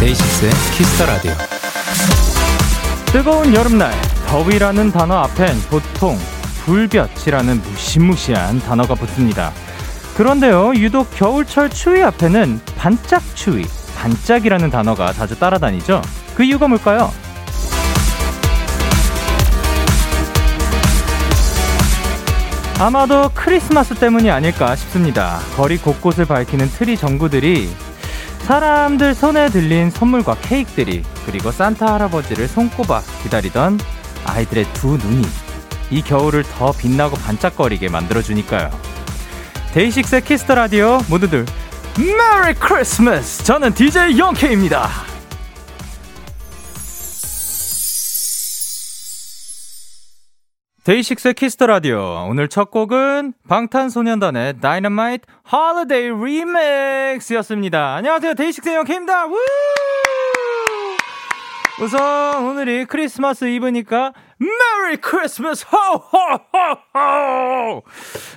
데이식스의 키스 더 라디오. 뜨거운 여름날 더위라는 단어 앞엔 보통 불볕이라는 무시무시한 단어가 붙습니다. 그런데요, 유독 겨울철 추위 앞에는 반짝 추위, 반짝이라는 단어가 자주 따라다니죠. 그 이유가 뭘까요? 아마도 크리스마스 때문이 아닐까 싶습니다. 거리 곳곳을 밝히는 트리 전구들이 사람들 손에 들린 선물과 케이크들이 그리고 산타 할아버지를 손꼽아 기다리던 아이들의 두 눈이 이 겨울을 더 빛나고 반짝거리게 만들어주니까요. 데이식스 키스 더 라디오 모두들 메리 크리스마스! 저는 DJ 영케이입니다. 데이식스의 키스 더 라디오. 오늘 첫 곡은 방탄소년단의 다이너마이트 Holiday Remix였습니다. 안녕하세요. 데이식스의 영케이입니다. 우! 우선 오늘이 크리스마스 이브니까 메리 크리스마스 호호호호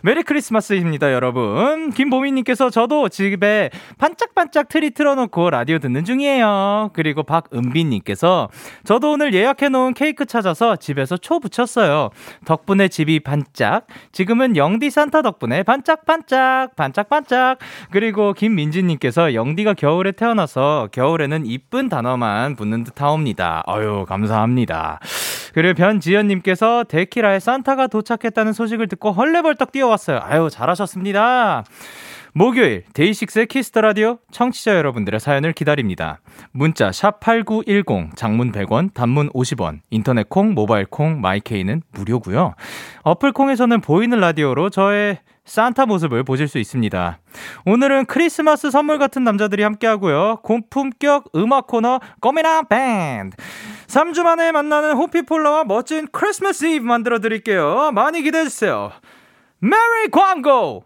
메리 크리스마스입니다 여러분. 김보미님께서 저도 집에 반짝반짝 트리 틀어놓고 라디오 듣는 중이에요. 그리고 박은비님께서 저도 오늘 예약해놓은 케이크 찾아서 집에서 초 붙였어요. 덕분에 집이 반짝 지금은 영디 산타 덕분에 반짝반짝 반짝반짝. 그리고 김민지님께서 영디가 겨울에 태어나서 겨울에는 이쁜 단어만 붙는 듯 하옵니다. 아유 감사합니다 그리고 변지연님께서 데키라에 산타가 도착했다는 소식을 듣고 헐레벌떡 뛰어왔어요. 아유, 잘하셨습니다. 목요일 데이식스의 키스 더 라디오 청취자 여러분들의 사연을 기다립니다. 문자 샵8910 장문 100원, 단문 50원. 인터넷 콩, 모바일 콩, 마이케이는 무료고요. 어플 콩에서는 보이는 라디오로 저의 산타 모습을 보실 수 있습니다. 오늘은 크리스마스 선물 같은 남자들이 함께하고요. 고품격 음악 코너 꽃미남 밴드. 3주 만에 만나는 호피폴라와 멋진 크리스마스 이브 만들어 드릴게요. 많이 기대해 주세요. 메리 광고!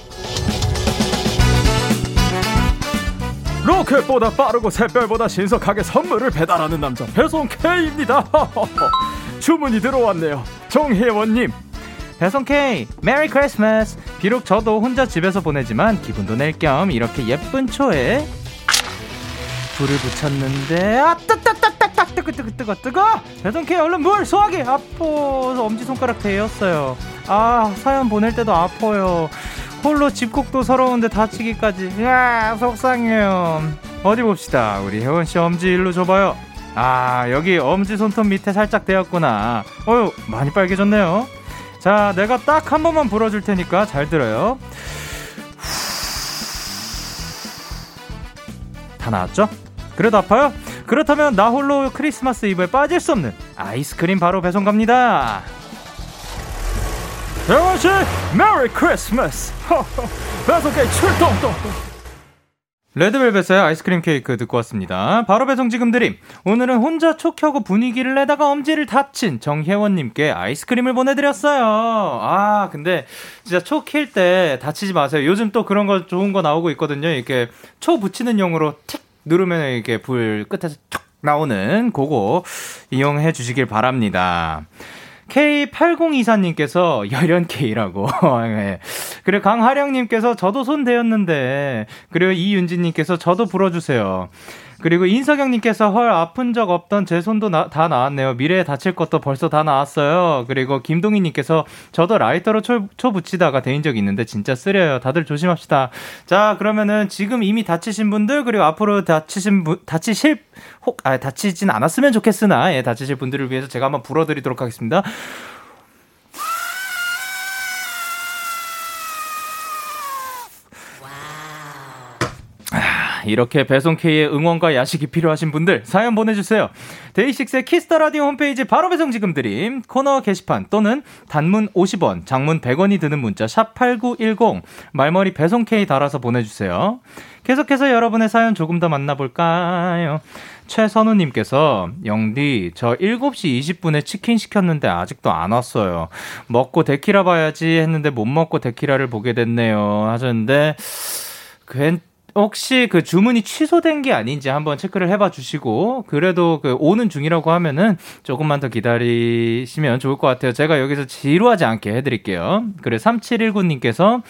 로켓보다 빠르고 샛별보다 신속하게 선물을 배달하는 남자 배송 K입니다. 주문이 들어왔네요. 정혜원님. 배송 K, 메리 크리스마스. 비록 저도 혼자 집에서 보내지만 기분도 낼 겸 이렇게 예쁜 초에 불을 붙였는데 아 따따따따따 뜨거 뜨거 뜨거 뜨거 배송 K 얼른 물 소화기 아파서 엄지 손가락 데였어요. 아 사연 보낼 때도 아파요. 홀로 집콕도 서러운데 다치기까지. 야 속상해요. 어디 봅시다. 우리 혜원 씨 엄지 일로 줘봐요. 아 여기 엄지 손톱 밑에 살짝 되었구나. 어유 많이 빨개졌네요. 자 내가 딱 한 번만 불어줄 테니까 잘 들어요. 다 나왔죠? 그래도 아파요? 그렇다면 나 홀로 크리스마스 이브에 빠질 수 없는 아이스크림 바로 배송 갑니다. 혜원씨 메리 크리스마스 배송K 출동 레드벨벳의 아이스크림 케이크 듣고 왔습니다. 바로 배송 지금 드림. 오늘은 혼자 초 켜고 분위기를 내다가 엄지를 다친 정혜원님께 아이스크림을 보내드렸어요. 아, 근데 진짜 초 킬 때 다치지 마세요. 요즘 또 그런 거 좋은 거 나오고 있거든요. 이렇게 초 붙이는 용으로 틱 누르면 이렇게 불 끝에서 툭 나오는 그거 이용해 주시길 바랍니다. K8024님께서 열연K라고. 네. 그리고 강하령님께서 저도 손 대었는데. 그리고 이윤지님께서 저도 불어주세요. 그리고 인석영님께서 헐 아픈 적 없던 제 손도 나, 다 나왔네요. 미래에 다칠 것도 벌써 다 나왔어요. 그리고 김동희님께서 저도 라이터로 초, 초 붙이다가 데인 적 있는데 진짜 쓰려요. 다들 조심합시다. 자 그러면은 지금 이미 다치신 분들 그리고 앞으로 다치신 분 다치실 혹 아, 다치진 않았으면 좋겠으나 예, 다치실 분들을 위해서 제가 한번 불어드리도록 하겠습니다. 이렇게 배송K의 응원과 야식이 필요하신 분들 사연 보내주세요. 데이식스의 키스 더 라디오 홈페이지 바로 배송 지금 드림 코너 게시판 또는 단문 50원, 장문 100원이 드는 문자 샵 #8910 말머리 배송K 달아서 보내주세요. 계속해서 여러분의 사연 조금 더 만나볼까요? 최선우님께서 영디 저 7시 20분에 치킨 시켰는데 아직도 안 왔어요. 먹고 데키라 봐야지 했는데 못 먹고 데키라를 보게 됐네요 하셨는데 괜 혹시 그 주문이 취소된 게 아닌지 한번 체크를 해봐 주시고 그래도 그 오는 중이라고 하면은 조금만 더 기다리시면 좋을 것 같아요. 제가 여기서 지루하지 않게 해드릴게요. 그래 3719님께서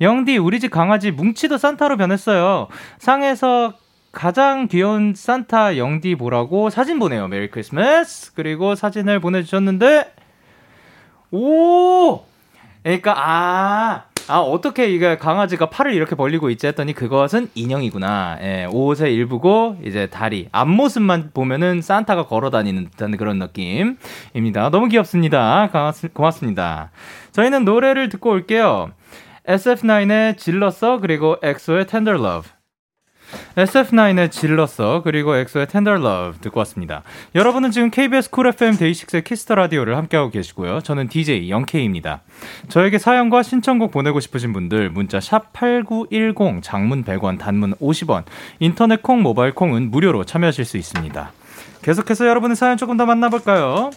영디 우리 집 강아지 뭉치도 산타로 변했어요. 상에서 가장 귀여운 산타 영디 보라고 사진 보내요. 메리 크리스마스. 그리고 사진을 보내주셨는데 오 그러니까 아, 아 어떻게 이게 강아지가 팔을 이렇게 벌리고 있지 했더니 그것은 인형이구나. 예, 옷의 일부고 이제 다리 앞모습만 보면은 산타가 걸어다니는 듯한 그런 느낌입니다. 너무 귀엽습니다. 고맙습니다. 저희는 노래를 듣고 올게요. SF9의 질렀어 그리고 엑소의 Tender Love. SF9의 질렀어 그리고 엑소의 Tender Love 듣고 왔습니다. 여러분은 지금 KBS 쿨 FM 데이식스의 키스 더 라디오를 함께하고 계시고요. 저는 DJ 영케이입니다. 저에게 사연과 신청곡 보내고 싶으신 분들 문자 샵 #8910 장문 100원, 단문 50원, 인터넷 콩, 모바일 콩은 무료로 참여하실 수 있습니다. 계속해서 여러분의 사연 조금 더 만나볼까요?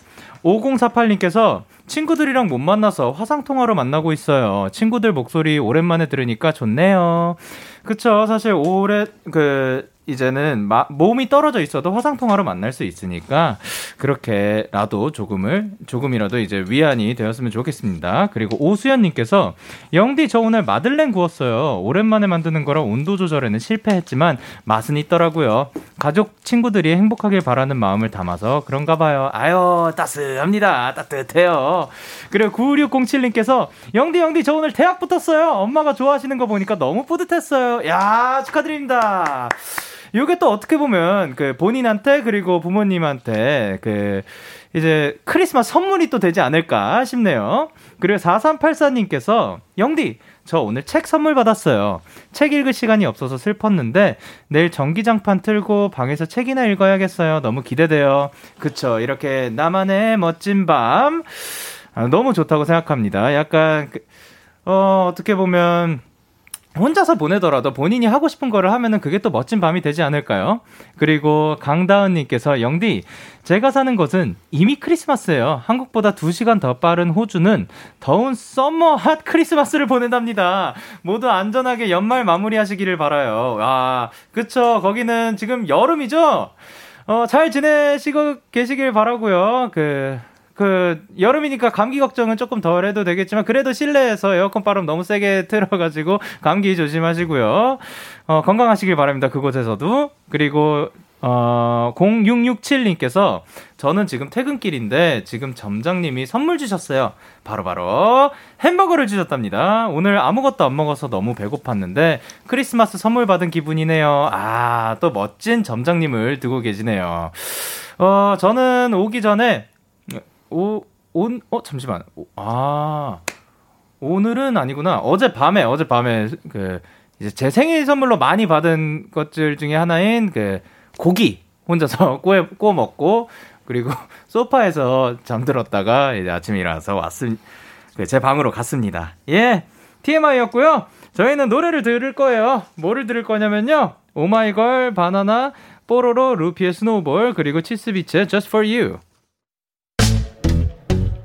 5048님께서 친구들이랑 못 만나서 화상통화로 만나고 있어요. 친구들 목소리 오랜만에 들으니까 좋네요. 그쵸. 사실 올해, 그, 이제는 마, 몸이 떨어져 있어도 화상 통화로 만날 수 있으니까 그렇게라도 조금을 조금이라도 이제 위안이 되었으면 좋겠습니다. 그리고 오수연님께서 영디 저 오늘 마들렌 구웠어요. 오랜만에 만드는 거라 온도 조절에는 실패했지만 맛은 있더라고요. 가족 친구들이 행복하길 바라는 마음을 담아서 그런가 봐요. 아유 따스합니다. 따뜻해요. 그리고 9607님께서 영디 영디 저 오늘 대학 붙었어요. 엄마가 좋아하시는 거 보니까 너무 뿌듯했어요. 야 축하드립니다. 요게 또 어떻게 보면 그 본인한테 그리고 부모님한테 그 이제 크리스마스 선물이 또 되지 않을까 싶네요. 그리고 4384님께서 영디 저 오늘 책 선물 받았어요. 책 읽을 시간이 없어서 슬펐는데 내일 전기장판 틀고 방에서 책이나 읽어야겠어요. 너무 기대돼요. 그쵸. 이렇게 나만의 멋진 밤. 아, 너무 좋다고 생각합니다. 약간, 그, 어, 어떻게 보면 혼자서 보내더라도 본인이 하고 싶은 거를 하면은 그게 또 멋진 밤이 되지 않을까요? 그리고 강다은님께서 영디, 제가 사는 곳은 이미 크리스마스예요. 한국보다 2시간 더 빠른 호주는 더운 썸머 핫 크리스마스를 보낸답니다. 모두 안전하게 연말 마무리하시기를 바라요. 아, 그쵸. 거기는 지금 여름이죠? 어, 잘 지내시고 계시길 바라고요. 그, 그 여름이니까 감기 걱정은 조금 덜 해도 되겠지만 그래도 실내에서 에어컨 바람 너무 세게 틀어가지고 감기 조심하시고요. 어, 건강하시길 바랍니다. 그곳에서도 그리고 어, 0667님께서 저는 지금 퇴근길인데 지금 점장님이 선물 주셨어요. 바로바로 바로 햄버거를 주셨답니다. 오늘 아무것도 안 먹어서 너무 배고팠는데 크리스마스 선물 받은 기분이네요. 아, 또 멋진 점장님을 두고 계시네요. 어, 저는 오기 전에 오, 온, 어, 잠시만. 오, 아, 오늘은 아니구나. 어젯밤에, 어젯밤에, 그, 이제 제 생일 선물로 많이 받은 것들 중에 하나인 그, 고기 혼자서 구워, 구워 먹고, 그리고 소파에서 잠들었다가 이제 아침에 일어나서 왔습, 그제 방으로 갔습니다. 예, TMI였고요. 저희는 노래를 들을 거예요. 뭐를 들을 거냐면요. 오마이걸, 바나나, 뽀로로, 루피의 스노우볼, 그리고 치스비치의 Just For You.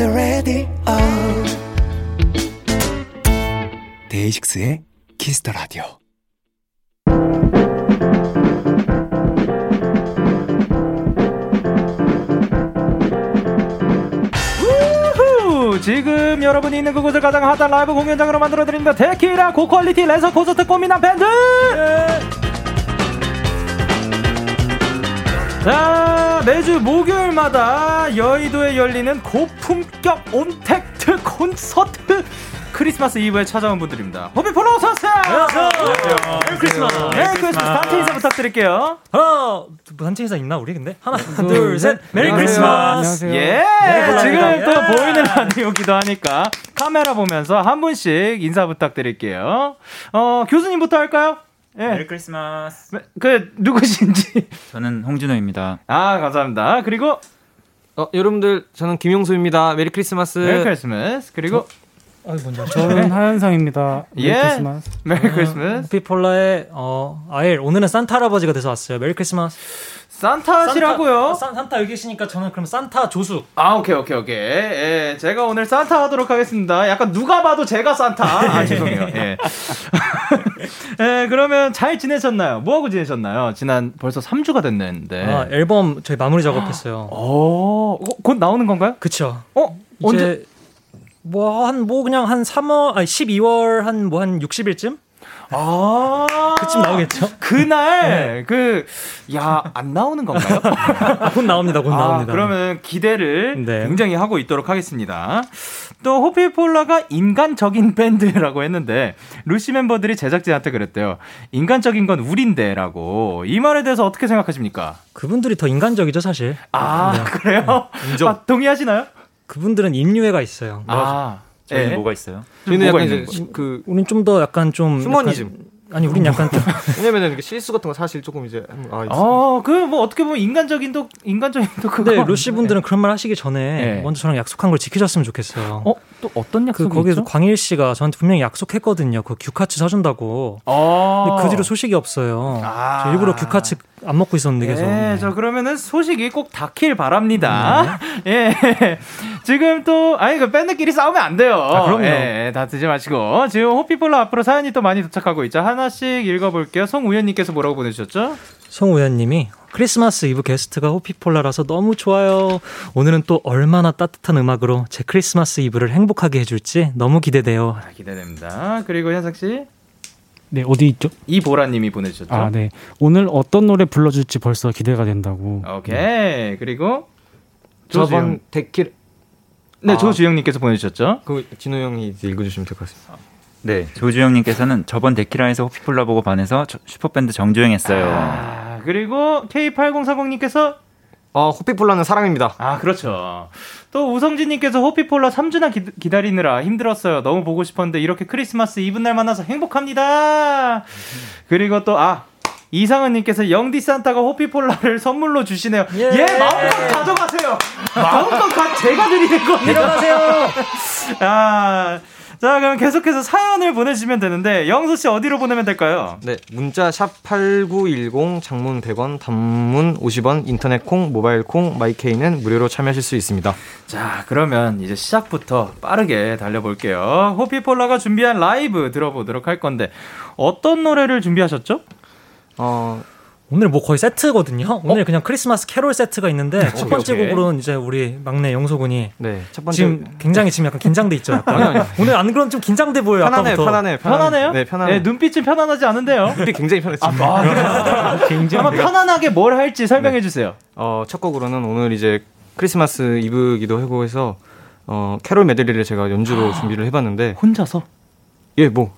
the Radio 데이식스의 Kiss the Radio 지금 여러분이 있는 그곳을 가장 핫한 라이브 공연장으로 만들어드립니다. 데키라 고퀄리티 레서 콘서트 꽃미남 밴드! 자, 매주 목요일마다 여의도에 열리는 고품격 온택트 콘서트 크리스마스 이브에 찾아온 분들입니다. 호피폴라 어서오세요! 안녕하세요! 메리 크리스마스. 메리 크리스마스 단체 인사 부탁드릴게요. 하나, 뭐 단체 인사 있나 우리 근데 하나, 둘, 셋. 메리 크리스마스. 예, 지금 또 보이는 라디오기도 하니까 카메라 보면서 한 분씩 인사 부탁드릴게요. 어, 교수님부터 할까요? 예. 메리 크리스마스. 그, 누구신지. 저는 홍진호입니다. 아, 감사합니다. 그리고, 어, 여러분들 저는 김영소입니다. 메리 크리스마스. 메리 크리스마스. 그리고, 아, 뭔지 알죠? 저는 하현상입니다. 메리 예. 크리스마스. 메리 크리스마스. 피폴라의 어 아일 오늘은 산타 할아버지가 돼서 왔어요. 메리 크리스마스. 산타시라고요? 산타, 산타 여기 계시니까 저는 그럼 산타 조수. 아, 오케이, 오케이, 오케이. 예, 제가 오늘 산타 하도록 하겠습니다. 약간 누가 봐도 제가 산타. 아, 죄송해요. 예. 예, 그러면 잘 지내셨나요? 뭐하고 지내셨나요? 지난 벌써 3주가 됐는데. 아, 앨범 저희 마무리 작업했어요. 오, 어, 곧 나오는 건가요? 그쵸. 어? 언제? 뭐한뭐 그냥 한 3월 아니 12월 한 뭐한 60일쯤 아. 그쯤 나오겠죠. 그날, 그, 야, 안 나오는 건가요? 곧 나옵니다. 곧 아, 나옵니다. 그러면 기대를 네. 굉장히 하고 있도록 하겠습니다. 또 호피폴라가 인간적인 밴드라고 했는데 루시 멤버들이 제작진한테 그랬대요. 인간적인 건 우린데 라고. 이 말에 대해서 어떻게 생각하십니까? 그분들이 더 인간적이죠, 사실. 아, 그래요? 아, 동의하시나요? 그분들은 인류애가 있어요. 아, 저희는 예. 뭐가 있어요? 저희는 뭐가 약간 있는 이제 그 우린 좀 더 약간 좀 휴머니즘. 약간- 아니, 우린 약간 좀 왜냐면은 실수 같은 거 사실 조금 이제 아, 있어. 어, 그뭐 어떻게 보면 인간적인 도 인간적인 도 그거. 근데 루시 분들은 그런 말 하시기 전에 네. 먼저 저랑 약속한 걸 지켜줬으면 좋겠어요. 어, 또 어떤 그 약속이 거기서 있죠? 광일 씨가 저한테 분명히 약속했거든요. 그 규카츠 사준다고. 어. 근데 그 뒤로 소식이 없어요. 아. 저 일부러 규카츠 안 먹고 있었는데 계속. 예, 저 그러면은 소식이 꼭 닿길 바랍니다. 예. 지금 또, 아니, 그 밴드끼리 싸우면 안 돼요. 아, 그럼요. 예, 다투지 마시고. 지금 호피폴로 앞으로 사연이 또 많이 도착하고 있죠. 하나씩 읽어볼게요. 송우현님께서 뭐라고 보내주셨죠? 송우현님이 크리스마스 이브 게스트가 호피폴라라서 너무 좋아요. 오늘은 또 얼마나 따뜻한 음악으로 제 크리스마스 이브를 행복하게 해줄지 너무 기대돼요. 아, 기대됩니다. 그리고 현석 씨, 네, 어디 있죠? 이보라님이 보내주셨죠? 아, 네. 오늘 어떤 노래 불러줄지 벌써 기대가 된다고. 오케이. 그리고, 저번. 데킬 네, 아. 조주영님께서 보내주셨죠? 그 진호 형이 이제 읽어주시면 될 것 같습니다. 네, 조주영님께서는 저번 데키라에서 호피폴라 보고 반해서 저- 슈퍼밴드 정주행했어요. 아, 그리고 K8040님께서 어 호피폴라는 사랑입니다. 아, 그렇죠. 또 우성진님께서 호피폴라 3주나 기, 다리느라 힘들었어요. 너무 보고 싶었는데 이렇게 크리스마스 이브 날 만나서 행복합니다. 그리고 또, 아, 이상은님께서 영디 산타가 호피폴라를 선물로 주시네요. 예, 마음껏 가져가세요. 마음껏 가, 제가 드리는 겁니다. 내려가세요. 아, 자, 그럼 계속해서 사연을 보내주시면 되는데, 영수 씨 어디로 보내면 될까요? 네, 문자 샵 #8910 장문 100원, 단문 50원, 인터넷 콩, 모바일 콩, 마이케이는 무료로 참여하실 수 있습니다. 자, 그러면 이제 시작부터 빠르게 달려볼게요. 호피폴라가 준비한 라이브 들어보도록 할 건데, 어떤 노래를 준비하셨죠? 어, 오늘 뭐 거의 세트거든요. 오늘 그냥 크리스마스 캐롤 세트가 있는데 첫 번째 오케이. 곡으로는 이제 우리 막내 영소군이 네, 첫 번째 지금 굉장히 지금 약간 긴장돼 있죠. 약간. 오늘 안 그런 좀 긴장돼 보여요. 편안해, 아까부터. 편안해, 편하네요? 네, 편안해. 네, 눈빛은 편안하지 않은데요. 우리 굉장히 편했습니다. 아, 아마 편안하게 뭘 할지 설명해 주세요. 어, 첫 곡으로는 오늘 이제 크리스마스 이브기도 하고 해서 어, 캐롤 메들리를 제가 연주로 준비를 해봤는데 혼자서? 예, 뭐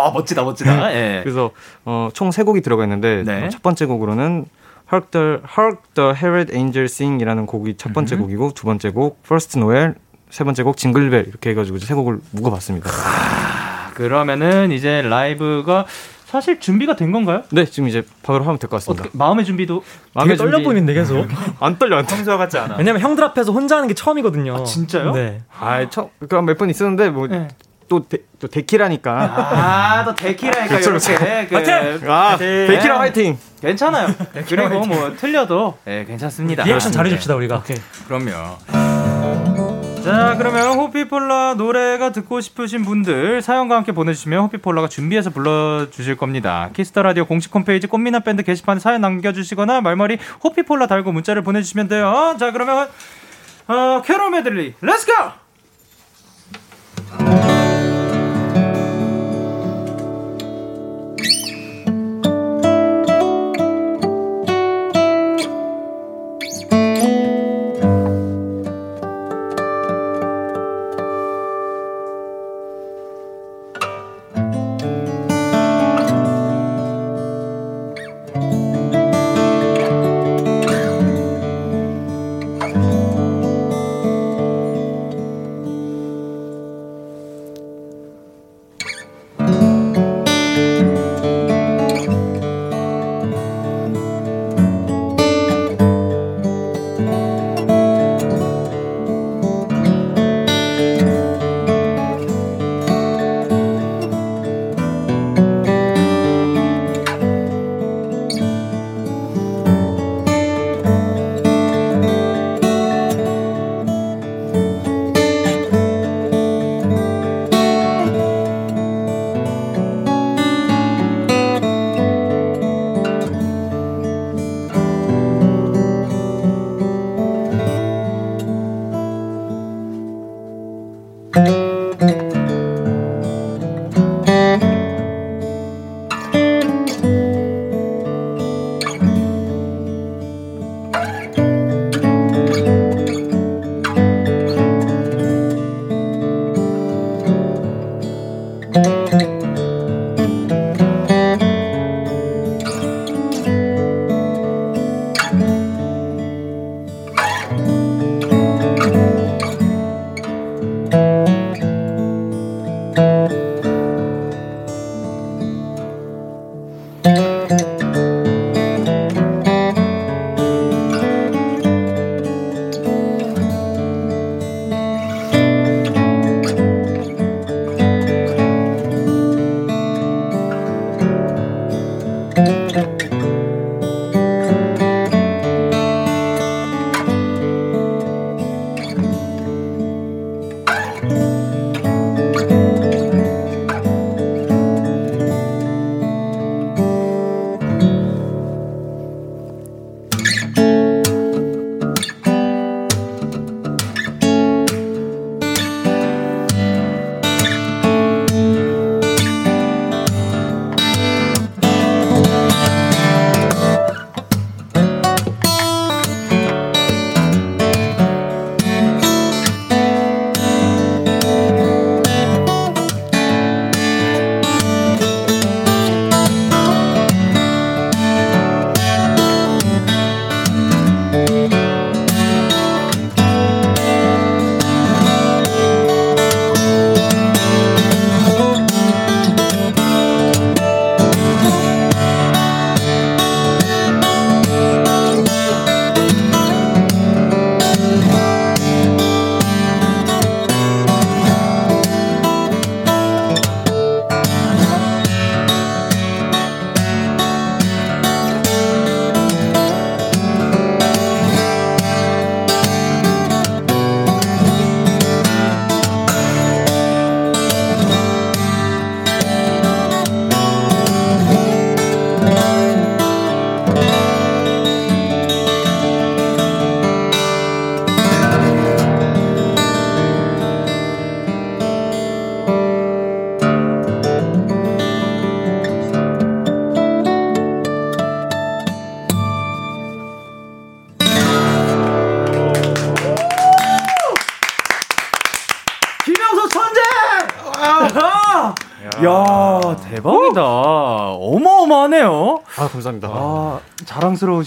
아, 멋지다, 멋지다. 예. 그래서 어, 총 세 곡이 들어가 있는데 네. 어, 첫 번째 곡으로는 Hark the Hark the Herald Angel Sing이라는 곡이 첫 번째 음. 곡이고 두 번째 곡 First Noel 세 번째 곡 징글벨 이렇게 해가지고 이제 세 곡을 묶어봤습니다. 그러면은 이제 라이브가 사실 준비가 된 건가요? 네, 지금 이제 바로 하면 될 것 같습니다. 어떻게, 마음의 준비도. 되게 마음의 떨려 준비- 보이는데 계속. 안 떨려, 안 떨려. 같지 않아. 왜냐면 형들 앞에서 혼자 하는 게 처음이거든요. 아, 진짜요? 네. 아, 처몇번 있었는데 뭐 네. 또 데, 또 데키라니까. 아, 또 데키라니까 이렇게. 그, 아, 네. 데키라 화이팅. 괜찮아요. 그리고 뭐 틀려도 예, 괜찮습니다. 리액션 잘해줍시다 우리가. 그럼요. 자, 그러면 호피폴라 노래가 듣고 싶으신 분들 사연과 함께 보내주시면 호피폴라가 준비해서 불러주실 겁니다. 키스 더 라디오 공식 홈페이지 꽃미남 밴드 게시판에 사연 남겨주시거나 말머리 호피폴라 달고 문자를 보내주시면 돼요. 자, 그러면 어, 캐롤 메들리, 렛츠 고!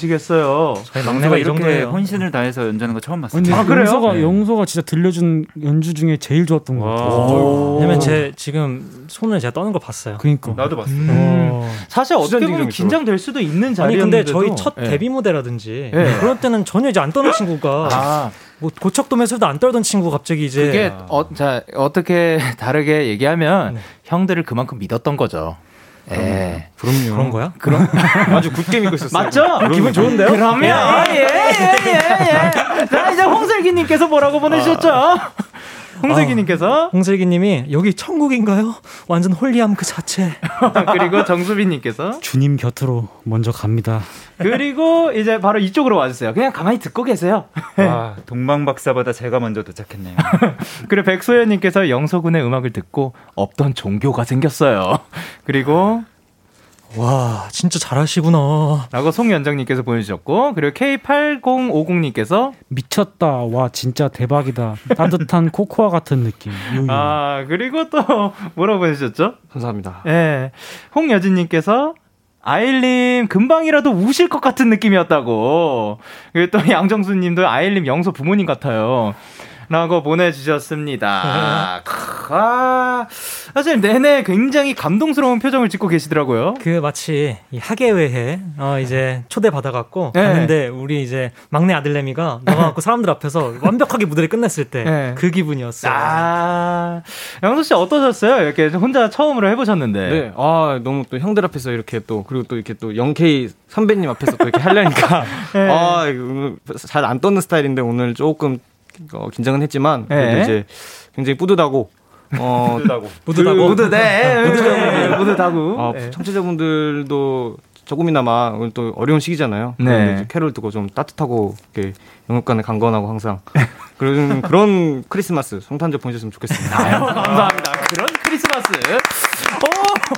자랑스러우시겠어요. 저희 막내가 이 정도예요. 혼신을 다해서 연주하는 거 처음 봤어요. 근데 아, 그래요? 영서가 네. 영서가 진짜 들려준 연주 중에 제일 좋았던 것 같아요. 오. 왜냐면 제 지금 손을 제가 떠는 거 봤어요. 그니까. 나도 봤어. 음. 어. 사실 어떻게 보면 긴장될 수도 있는 자리였는데 근데 저희 첫 데뷔 무대라든지 네. 그런 때는 전혀 이제 안 떠는 친구가 아 뭐 고척돔에서도 안 떨던 친구가 갑자기 이제 그게 어, 자 어떻게 다르게 얘기하면 네. 형들을 그만큼 믿었던 거죠. 예. 그럼요. 그런 거야? 그럼 아주 굳게 믿고 있었어요. 맞죠? 기분 좋은데요? 그러면 예예예 예. 자 이제 홍슬기님께서 뭐라고 보내주셨죠? 홍슬기님께서 홍슬기님이 여기 천국인가요? 완전 홀리함 그 자체. 그리고 정수빈님께서 주님 곁으로 먼저 갑니다. 그리고 이제 바로 이쪽으로 와주세요. 그냥 가만히 듣고 계세요. 와, 동방박사보다 제가 먼저 도착했네요. 그리고 백소연님께서 영서군의 음악을 듣고 없던 종교가 생겼어요. 그리고 와 진짜 잘하시구나. 라고 송연정님께서 보내주셨고 그리고 K8050님께서 미쳤다. 와 진짜 대박이다. 따뜻한 코코아 같은 느낌. 유유. 아 그리고 또 뭐라고 보내주셨죠? 감사합니다. 예 홍여진님께서 아일님 금방이라도 우실 것 같은 느낌이었다고 그리고 또 양정수님도 아일님 영서 부모님 같아요. 라고 보내주셨습니다. 크, 아, 사실 내내 굉장히 감동스러운 표정을 짓고 계시더라고요. 그 마치 이 학예회에 어 이제 초대 받아갖고 네. 갔는데 우리 이제 막내 아들내미가 나가갖고 사람들 앞에서 완벽하게 무대를 끝냈을 때그 네. 기분이었어요. 아, 양수 씨 어떠셨어요? 이렇게 혼자 처음으로 해보셨는데. 네. 아 너무 또 형들 앞에서 이렇게 또 그리고 또 이렇게 또 영케이 선배님 앞에서 또 이렇게 하려니까 네. 아 잘 안 떠는 스타일인데 오늘 조금 어, 긴장은 했지만 그래도 네. 이제 굉장히 뿌듯하고 어 뿌듯하고 무드, 네. 무드, 무드다고. 어, 네. 청취자분들도 조금이나마 오늘 또 어려운 시기잖아요. 네. 캐롤 듣고 좀 따뜻하고 이렇게 영육 간에 강건하고 항상 그런 그런 크리스마스 성탄절 보내셨으면 좋겠습니다. 아유, 감사합니다. 그런 크리스마스.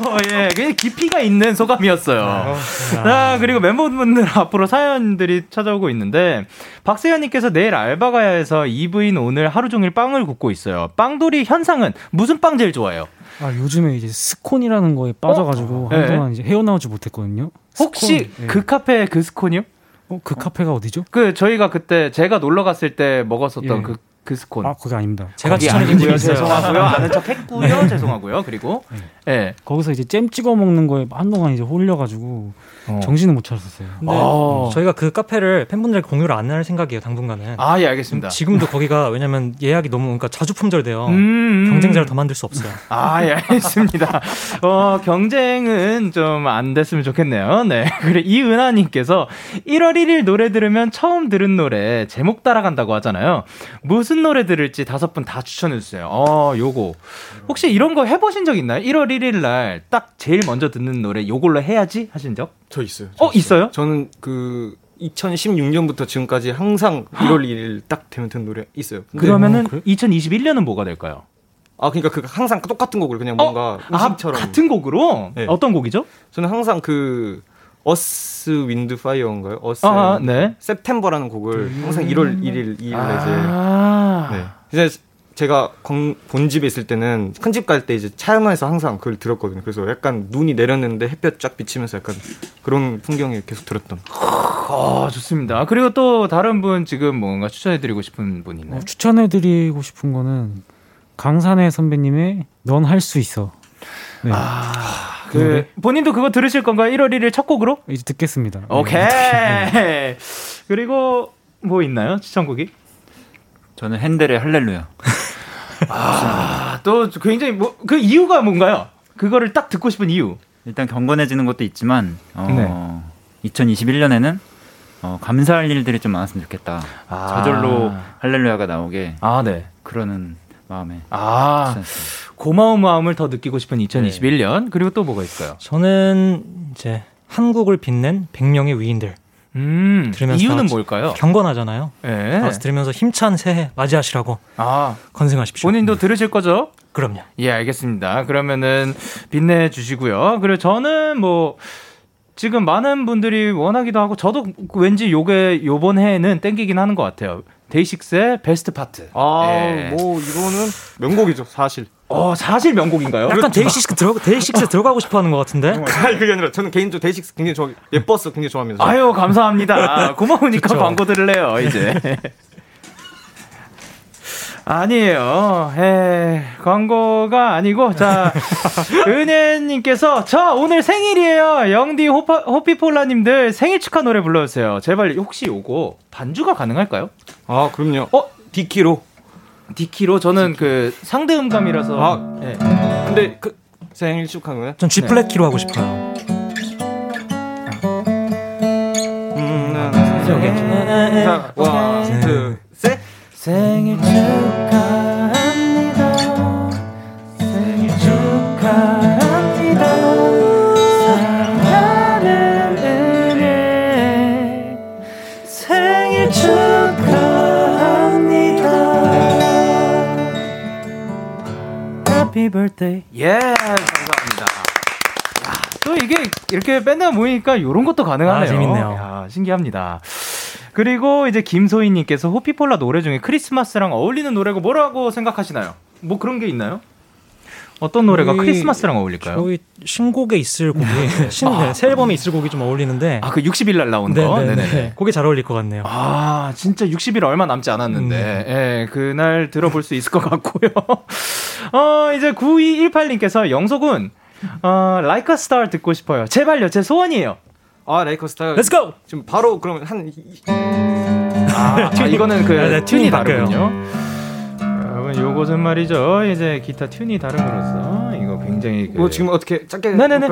오, 예, 굉장히 깊이가 있는 소감이었어요. 자, 그리고 멤버분들 앞으로 사연들이 찾아오고 있는데, 박세현님께서 내일 알바 가야 해서 이브인 오늘 하루 종일 빵을 굽고 있어요. 빵돌이 현상은 무슨 빵 제일 좋아해요? 아 요즘에 이제 스콘이라는 거에 빠져가지고 네. 한동안 이제 헤어나오지 못했거든요. 혹시 스콘, 예. 그 카페 그 스콘이요? 어, 그 카페가 어디죠? 그 저희가 그때 제가 놀러 갔을 때 먹었었던 예. 그, 그 스콘. 아 거기 아닙니다. 제가 추천해드린 있어요. 죄송하고요. 아는 척 했고요. 죄송하고요. 그리고 예. 거기서 이제 잼 찍어 먹는 거에 한동안 이제 홀려가지고 어. 정신을 못 차렸었어요. 근데 어. 저희가 그 카페를 팬분들에게 공유를 안 할 생각이에요 당분간은. 아, 예, 알겠습니다. 지금도 거기가 왜냐면 예약이 너무 그러니까 자주 품절돼요. 음, 음. 경쟁자를 더 만들 수 없어요. 아, 예, 알겠습니다. 어, 경쟁은 좀 안 됐으면 좋겠네요. 네. 그래, 이은하 님께서 1월 1일 노래 들으면 처음 들은 노래 제목 따라간다고 하잖아요. 무슨 노래 들을지 다섯 분 다 추천해 주세요. 어, 요거. 혹시 이런 거 해보신 적 있나요? 1월 1일 날 딱 제일 먼저 듣는 노래 요걸로 해야지 하신 적? 저 있어요. 어, 있어요? 저는 그 2016년부터 지금까지 항상 1월 1일 딱 되면 듣는 노래 있어요. 근데 그러면은 어, 그래? 2021년은 뭐가 될까요? 아 그러니까 그 항상 똑같은 곡을 그냥 뭔가 음식처럼 아, 같은 곡으로? 네. 어떤 곡이죠? 저는 항상 그 어스 윈드 파이어인가요? 어스 아, 네. september라는 곡을 항상 1월 1일 2일에 아. 이제 네. 이제 제가 건- 본집에 있을 때는 큰 집 갈 때 이제 차 안에서 항상 그걸 들었거든요. 그래서 약간 눈이 내렸는데 햇볕 쫙 비치면서 약간 그런 풍경이 계속 들었던. 아, 좋습니다. 그리고 또 다른 분 지금 뭔가 추천해드리고 싶은 분 있나요? 어, 추천해드리고 싶은 거는 강산의 선배님의 넌 할 수 있어. 네. 그 본인도 그거 들으실 건가요? 1월 1일 첫 곡으로? 이제 듣겠습니다. 네. 오케이. 그리고 뭐 있나요? 추천곡이? 저는 핸델의 할렐루야. 아, 또 굉장히 뭐 그 이유가 뭔가요? 그거를 딱 듣고 싶은 이유. 일단 경건해지는 것도 있지만 어, 네. 2021년에는 어, 감사할 일들이 좀 많았으면 좋겠다. 아. 저절로 할렐루야가 나오게 아, 네. 그러는 마음에 아, 추천했습니다. 고마운 마음을 더 느끼고 싶은 2021년. 그리고 또 뭐가 있어요? 저는 이제 한국을 빛낸 100명의 위인들 음, 들으면서 이유는 뭘까요? 경건하잖아요. 예. 다시 들으면서 힘찬 새해 맞이하시라고 아, 건승하십시오. 본인도 들으실 거죠? 그럼요. 예, 알겠습니다. 그러면은 빛내 주시고요. 그리고 저는 뭐 지금 많은 분들이 원하기도 하고 저도 왠지 요게 요번 해에는 땡기긴 하는 것 같아요. 데이식스의 Best Part. 아, 예. 뭐 이거는 명곡이죠, 사실. 어, 사실 명곡인가요? 약간 데이식스 들어 데이식스 들어가고 싶어하는 것 같은데. 아니 그게 아니라 저는 개인적으로 데이식스 굉장히 좋아 예뻤어 굉장히 좋아하면서 아유, 감사합니다. 고마우니까 그쵸. 광고 들을래요, 이제. 아니에요. 에, 광고가 아니고, 자, 은혜님께서, 저 오늘 생일이에요. 영디 호파, 호피폴라님들 생일 축하 노래 불러주세요. 제발, 혹시 요거 반주가 가능할까요? 아 그럼요 어? 디키로 디키로 저는 그 상대 음감이라서. 아. 예. 근데 그 생일 축하는 전 G 플랫 키로 하고 싶어요. 음, 자, 원, 투, 셋. 생일 축하 Happy birthday. 예, 감사합니다. 야, 또 이게 이렇게 밴드가 모이니까 이런 것도 가능하네요. 아, 재밌네요. 야, 신기합니다. 그리고 이제 김소희님께서 호피폴라 노래 중에 크리스마스랑 어울리는 노래가 뭐라고 생각하시나요? 뭐 그런 게 있나요? 어떤 노래가 저희- 크리스마스랑 어울릴까요? 저희 신곡에 있을 곡이 신, 네, 새 앨범에 있을 곡이 좀 어울리는데. 아, 그 60일 날 나온 거? 네네네. 곡이 잘 어울릴 것 같네요. 아, 진짜 60일 얼마 남지 않았는데, 예, 그날 들어볼 수 있을 것 같고요. 어, 이제 9218님께서 영석은, 어, Like a Star 듣고 싶어요. 제발요, 제 소원이에요. 아 스타일 Let's go. 지금 바로 그러면 한 이- 아, 아, 이거는 그 네, 네, 튜닝이 튜닝 바뀌어요. 여러분, 요것은 말이죠. 이제 기타 튜닝이 다름으로써 이거 굉장히 그 뭐 지금 어떻게 짧게 네네네.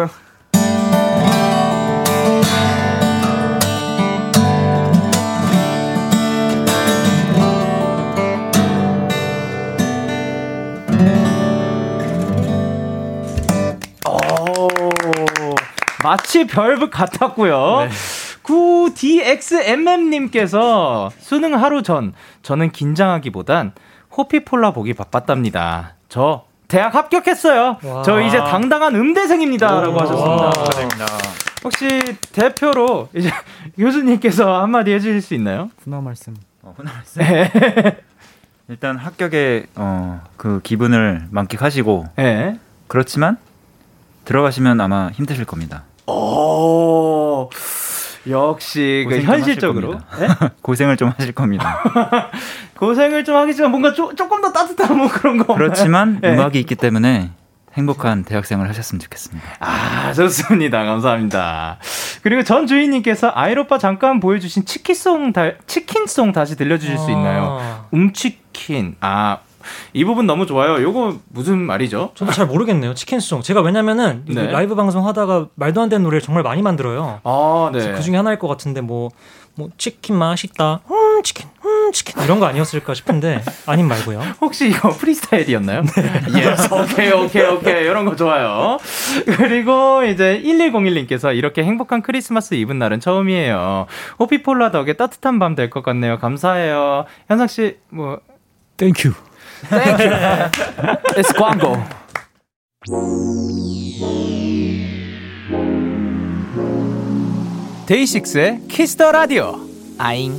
마치 별북 같았고요. 9DXMM님께서 수능 하루 전 저는 긴장하기보단 호피폴라 보기 바빴답니다. 저 대학 합격했어요. 와. 저 이제 당당한 음대생입니다라고 하셨습니다. 축하드립니다. 혹시 대표로 이제 교수님께서 한마디 해주실 수 있나요? 훈화 말씀. 어, 훈훈했어요. 일단 합격의 어, 그 기분을 만끽하시고 네. 그렇지만 들어가시면 아마 힘드실 겁니다. 오, 역시 그 현실적으로 겁니다. 네? 고생을 좀 하실 겁니다. 고생을 좀 하겠지만 뭔가 조, 조금 더 따뜻한 뭐 그런 거. 그렇지만 네. 음악이 있기 때문에 행복한 대학생을 하셨으면 좋겠습니다. 아, 좋습니다. 감사합니다. 그리고 전 주인님께서 아이로빠 잠깐 보여주신 치킨송 다, 치킨송 다시 들려주실 수 있나요? 아, 움치킨. 아, 이 부분 너무 좋아요. 요거 무슨 말이죠? 저도 잘 모르겠네요. 치킨song. 제가 왜냐면은 네. 라이브 방송 하다가 말도 안 되는 노래를 정말 많이 만들어요. 아, 네. 그 중에 하나일 것 같은데 뭐, 뭐 치킨 맛있다. 음 치킨, 음 치킨 이런 거 아니었을까 싶은데 아님 말고요. 혹시 이거 프리스타일이었나요? Yes. 오케이, 오케이, 오케이. 이런 거 좋아요. 그리고 이제 1101님께서 이렇게 행복한 크리스마스 이브 날은 처음이에요. 호피폴라 덕에 따뜻한 밤 될 것 같네요. 감사해요. 현상 씨, 뭐, Thank you. Thank you. It's 광고. 데이식스의 Kiss the Radio. 아잉.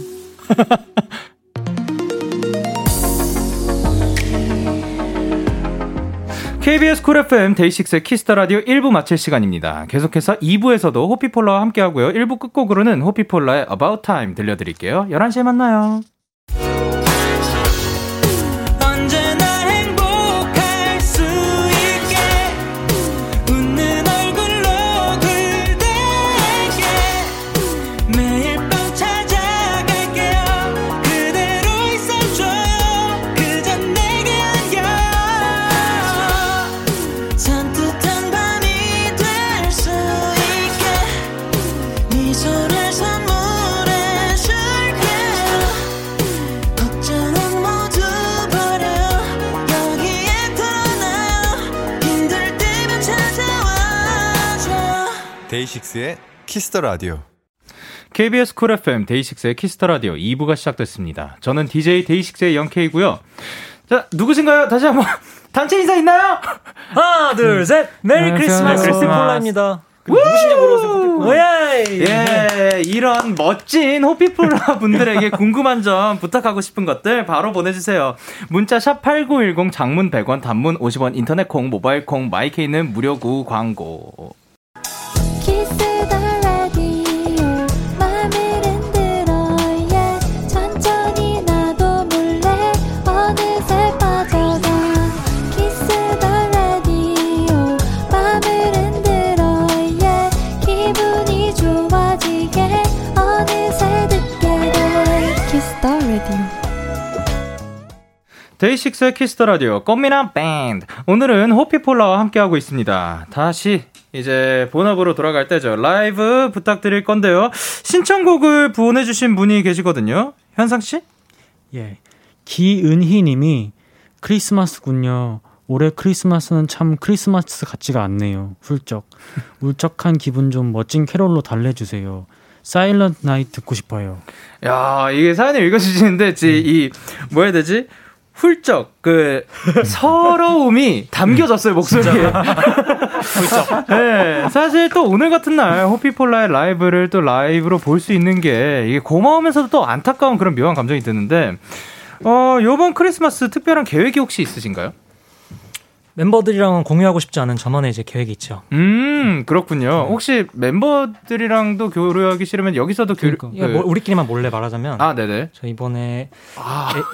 KBS Cool FM 데이식스의 Kiss the Radio 1부 마칠 시간입니다. 계속해서 2부에서도 호피폴라와 함께하고요. 1부 끝곡으로는 호피폴라의 About Time 들려드릴게요. 11시에 만나요. 데이식스의 Kiss the Radio. KBS Cool FM 데이식스의 Kiss the Radio 2부가 시작됐습니다. 저는 DJ 데이식스의 영케이고요. 자, 누구신가요? 다시 한번 단체 인사 있나요? 하나, 둘, 셋. Merry 네, Christmas Christmas. 호피폴라입니다. 누구신지 물어보세요. 예, 이런 멋진 호피폴라 분들에게 궁금한 점 부탁하고 싶은 것들 바로 보내주세요. 문자 샵 #8910 장문 100원, 단문 50원, 인터넷 콩, 모바일 콩, 마이케이는 무료구 광고. 데이식스의 Kiss the Radio 꽃미남 밴드 오늘은 호피폴라와 함께하고 있습니다. 다시 이제 본업으로 돌아갈 때죠. 라이브 부탁드릴 건데요. 신청곡을 보내주신 분이 계시거든요. 현상 씨? 예. 기은희 님이 크리스마스군요. 올해 크리스마스는 참 크리스마스 같지가 않네요. 훌쩍. 울적한 기분 좀 멋진 캐롤로 달래주세요. Silent Night 듣고 싶어요. 야 이게 사연을 읽어주시는데 지, 이 뭐야 되지? 훌쩍 그 서러움이 담겨졌어요 목소리에. 훌쩍. 네, 사실 또 오늘 같은 날 호피폴라의 라이브를 또 라이브로 볼 수 있는 게 이게 고마우면서도 또 안타까운 그런 묘한 감정이 드는데 어 요번 크리스마스 특별한 계획이 혹시 있으신가요? 멤버들이랑은 공유하고 싶지 않은 저만의 이제 계획이 있죠. 음 그렇군요. 혹시 멤버들이랑도 교류하기 싫으면 여기서도 교류. 그러니까 뭐 우리끼리만 몰래 말하자면 아 네네. 저 이번에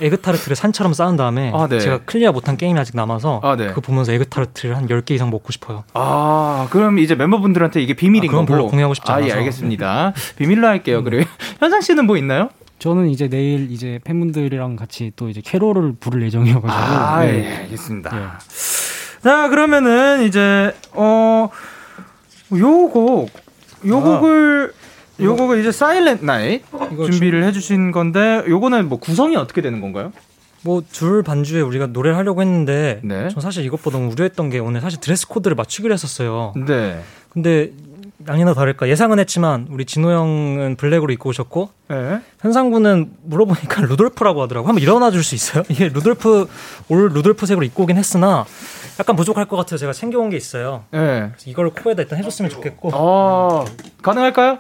에, 에그타르트를 산처럼 쌓은 다음에 아, 네. 제가 clear 못한 게임이 아직 남아서 아, 네. 그거 보면서 에그타르트를 한 10개 이상 먹고 싶어요. 아, 그럼 이제 멤버분들한테 이게 비밀인 아, 그건. 별로 공유하고 싶지 아, 예, 않아서. 알겠습니다. 비밀로 할게요. 그리고 현상 씨는 뭐 있나요? 저는 이제 내일 이제 팬분들이랑 같이 또 이제 캐롤을 부를 예정이어가지고. 아, 네. 예, 알겠습니다. 자, 그러면은 이제 어 요 곡 요 곡을 요 곡을 이제 Silent Night 준비를 해 주신 건데 요거는 뭐 구성이 어떻게 되는 건가요? 뭐 줄 반주에 우리가 노래를 하려고 했는데 네. 전 사실 이것보다 우려했던 게 오늘 사실 드레스 코드를 맞추기로 했었어요. 네. 근데 아니나 다를까 예상은 했지만 우리 진호 형은 블랙으로 입고 오셨고 네. 현상군은 물어보니까 루돌프라고 하더라고. 한번 일어나 줄 수 있어요? 이게 루돌프 all 루돌프색으로 입고 오긴 했으나 약간 부족할 것 같아서 제가 챙겨온 게 있어요. 네. 이걸 코에다 일단 해줬으면 좋겠고. 어, 가능할까요?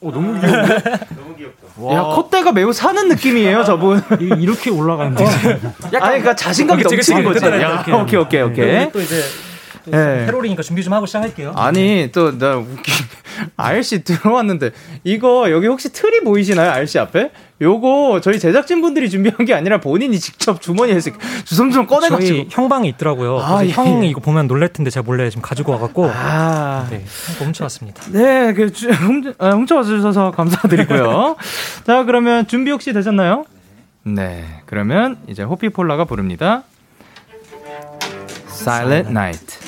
오, 너무 귀여운데? 너무 귀엽다. 야, 콧대가 매우 사는 느낌이에요, 저분. 이렇게 올라가는데. 아니, 그러니까 자신감이 그치, 넘치는 거지. 야. 오케이, 오케이, 오케이. 네, 또 이제 또 네. 캐롤이니까 준비 좀 하고 시작할게요. 아니, 또, 나 웃기, RC 들어왔는데, 이거, 여기 혹시 틀이 보이시나요, RC 앞에? 요거, 저희 제작진 분들이 준비한 게 아니라 본인이 직접 주머니에서 주섬주섬 꺼내가지고. 저희 형방이 있더라고요. 아, 예, 형이 예. 이거 보면 놀랄 텐데 제가 몰래 지금 가지고 와갖고 아. 네, 훔쳐왔습니다. 네, 그, 주, 훔, 아, 훔쳐와 주셔서 감사드리고요. 자, 그러면 준비 혹시 되셨나요? 네, 그러면 이제 호피폴라가 부릅니다. Silent Night.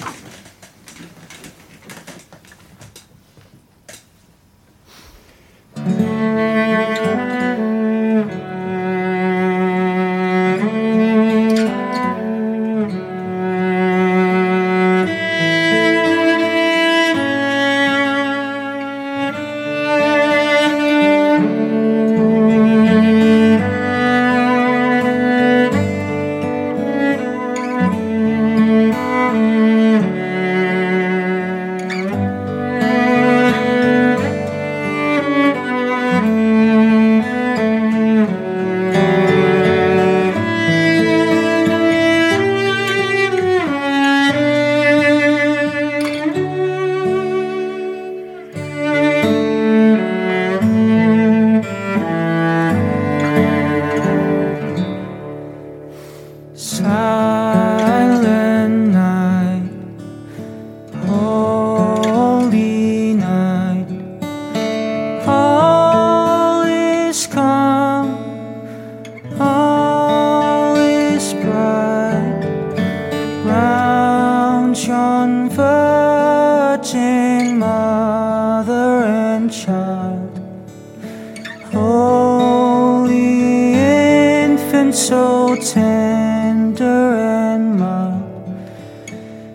Infant, so tender and mild.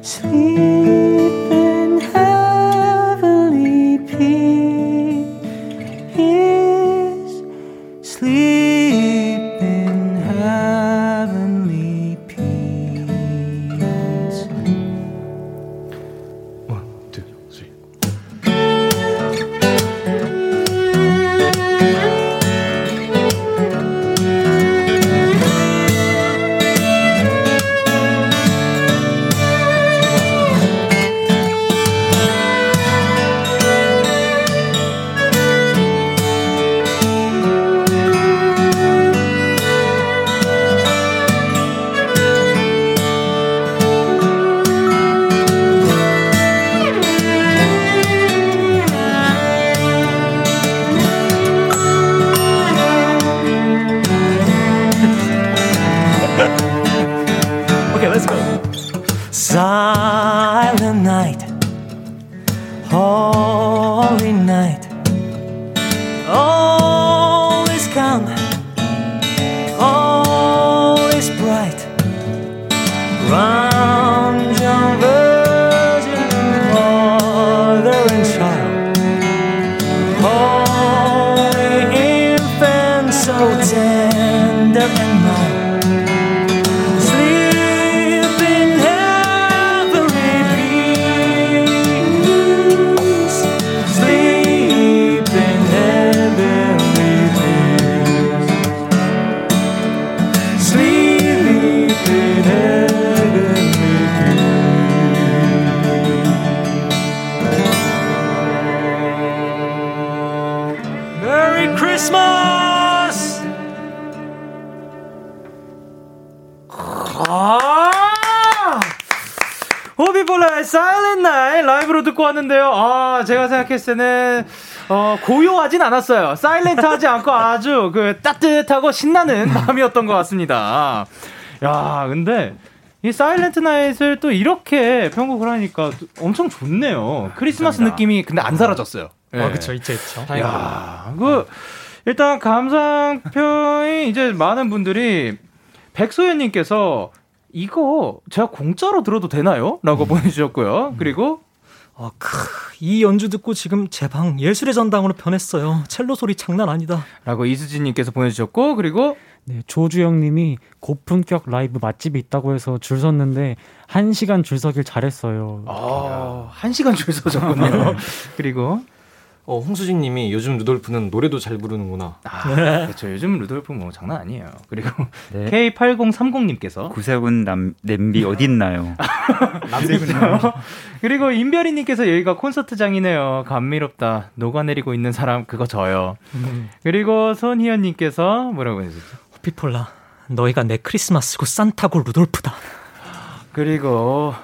Sleep Christmas! 아! 호비볼라의 Silent Night 라이브로 듣고 왔는데요. 아, 제가 생각했을 때는 어, 고요하진 않았어요. 사일렌트 하지 않고 아주 그 따뜻하고 신나는 밤이었던 것 같습니다. 야, 근데 이 사일렌트 나잇을 또 이렇게 편곡을 하니까 또 엄청 좋네요. 크리스마스 느낌이 근데 안 사라졌어요. 예. 아, 그쵸, 있죠, 있죠. 야, 그, 일단 감상평이 이제 많은 분들이 백소연님께서 이거 제가 공짜로 들어도 되나요? 라고 보내주셨고요. 그리고 아, 크, 이 연주 듣고 지금 제 방 예술의 전당으로 변했어요. 첼로 소리 장난 아니다. 라고 이수진님께서 보내주셨고, 그리고 네, 조주영님이 고품격 라이브 맛집이 있다고 해서 줄 섰는데 한 시간 줄 서길 잘했어요. 아, 한 시간 줄 서셨군요. 그리고 어, 홍수진 님이 요즘 루돌프는 노래도 잘 부르는구나. 아, 그렇죠. 요즘 루돌프 뭐 장난 아니에요. 그리고 K8030님께서 구세군 남, 냄비 어딨나요? 남세군요. 그리고 임별이님께서 여기가 콘서트장이네요. 감미롭다. 녹아내리고 있는 사람 그거 저요. 그리고 손희연님께서 뭐라고 해주셨죠? 호피폴라, 너희가 내 크리스마스고 산타고 루돌프다. 그리고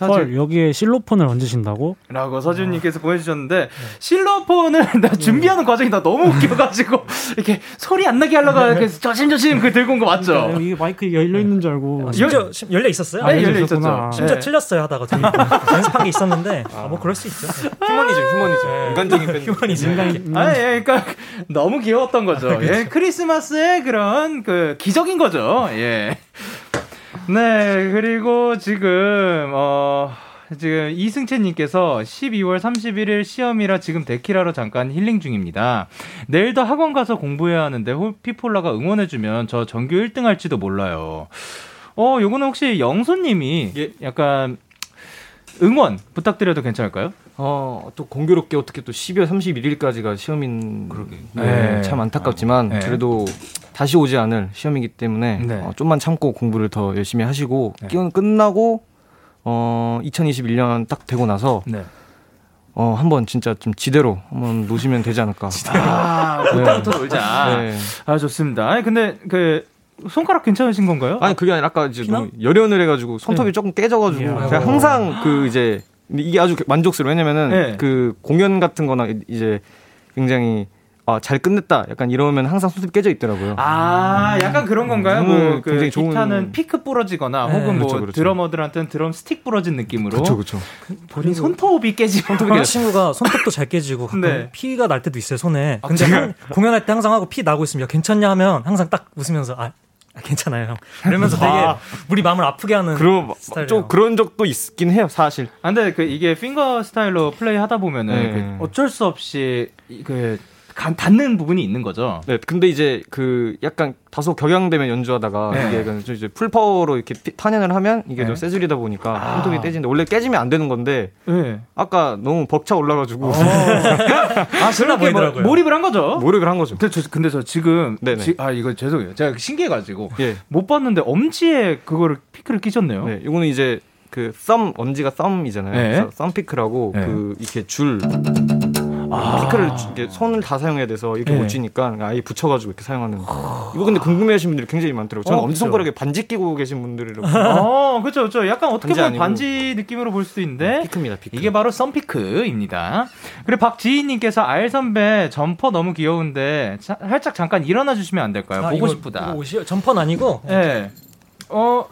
헐, 여기에 실로폰을 얹으신다고? 라고 서준님께서 보내주셨는데 실로폰을 나 준비하는 과정이 나 너무 웃겨가지고 이렇게 소리 안 나게 하려고 이렇게 조심조심 그 들고 온 거 맞죠? 그러니까 이게 마이크 열려 있는 줄 알고. 아, 심지어 심- 열려 있었어요? 네, 열려 있었구나. 있었죠. 심지어 네. 틀렸어요 하다가 연습한 게 있었는데 아, 뭐 그럴 수 있죠. 휴머니즘, 휴머니즘. 인간적인 밴드. 휴머니즘. 아니, 예, 그러니까 너무 귀여웠던 거죠. 예, 크리스마스의 그런 그 기적인 거죠. 예. 네, 그리고 지금 어 지금 이승채님께서 12월 31일 시험이라 지금 데키라로 잠깐 힐링 중입니다. 내일도 학원 가서 공부해야 하는데 호피폴라가 응원해주면 저 전교 1등 할지도 몰라요. 어, 요거는 혹시 영소님이 예. 약간 응원 부탁드려도 괜찮을까요? 어, 또 공교롭게 어떻게 또 12월 31일까지가 시험인 네, 네. 참 안타깝지만 네. 그래도 다시 오지 않을 시험이기 때문에 네. 어, 좀만 참고 공부를 더 열심히 하시고 끼운 끝나고 어 2021년 딱 되고 나서 네. 어 한번 진짜 좀 지대로 한번 노시면 되지 않을까. 아, 그때부터 놀자. 네. 아, 좋습니다. 아니, 근데 그 손가락 괜찮으신 건가요? 아니 그게 아니라 아까 이제? 너무 열연을 해가지고 손톱이 조금 깨져가지고 예. 제가 항상 그 이제 근데 이게 아주 만족스러워 왜냐면은 네. 그 공연 같은 거나 이제 굉장히 아 잘 끝냈다 약간 이러면 항상 손톱이 깨져 있더라고요. 아, 약간 그런 건가요? 음, 뭐, 그 굉장히 좋은- 기타는 피크 부러지거나 네, 혹은 뭐 그렇죠, 그렇죠. 드러머들한테는 드럼 스틱 부러진 느낌으로. 그렇죠 그렇죠. 본인 손톱이 깨지면 다른 친구가 손톱도 잘 깨지고 가끔 네. 피가 날 때도 있어요 손에. 근데 한- 공연할 때 항상 하고 피 나고 있으면 야, 괜찮냐 하면 항상 딱 웃으면서 아, 아, 괜찮아요. 이러면서 되게 아. 우리 마음을 아프게 하는 스타일이에요. 좀 그런 적도 있긴 해요 사실. 아, 근데 그 이게 finger style로 플레이 하다 보면은 네. 그 어쩔 수 없이 이- 그 간- 닿는 부분이 있는 거죠. 네, 근데 이제 그 약간 다소 격양되면 연주하다가 네. 이게 이제 full power로 이렇게 피- 탄현을 하면 이게 네. 좀 세 줄이다 보니까 아. 손톱이 깨지는데 원래 깨지면 안 되는 건데 네. 아까 너무 벅차 올라가지고 아, 그렇게 뭐, 보이더라고요. 몰입을 한 거죠. 몰입을 한 거죠. 근데 저, 근데 저 지금 네네. 지- 아 이거 죄송해요. 제가 신기해가지고 예. 못 봤는데 엄지에 그거를 피크를 끼셨네요. 네, 이거는 이제 그 thumb 엄지가 thumb이잖아요. 네. 그래서 thumb피크라고 네. 그 이렇게 줄 아. 피크를 이렇게 손을 다 사용해야 돼서 이렇게 네. 못 쥐니까 아예 붙여가지고 이렇게 사용하는. 이거 근데 궁금해하시는 분들이 굉장히 많더라고요. 저는 어, 엄지 그쵸. 손가락에 반지 끼고 계신 분들이라고. 어, 그렇죠, 그렇죠. 약간 어떻게 반지 보면 아니고. 반지 느낌으로 볼 수도 있는데 피크입니다, 피크. 이게 바로 thumb피크입니다. 그리고 박지희님께서 알 선배 점퍼 너무 귀여운데 자- 살짝 잠깐 일어나 주시면 안 될까요? 아, 보고 이거- 싶다. 옷이 점퍼는 아니고 예. 어,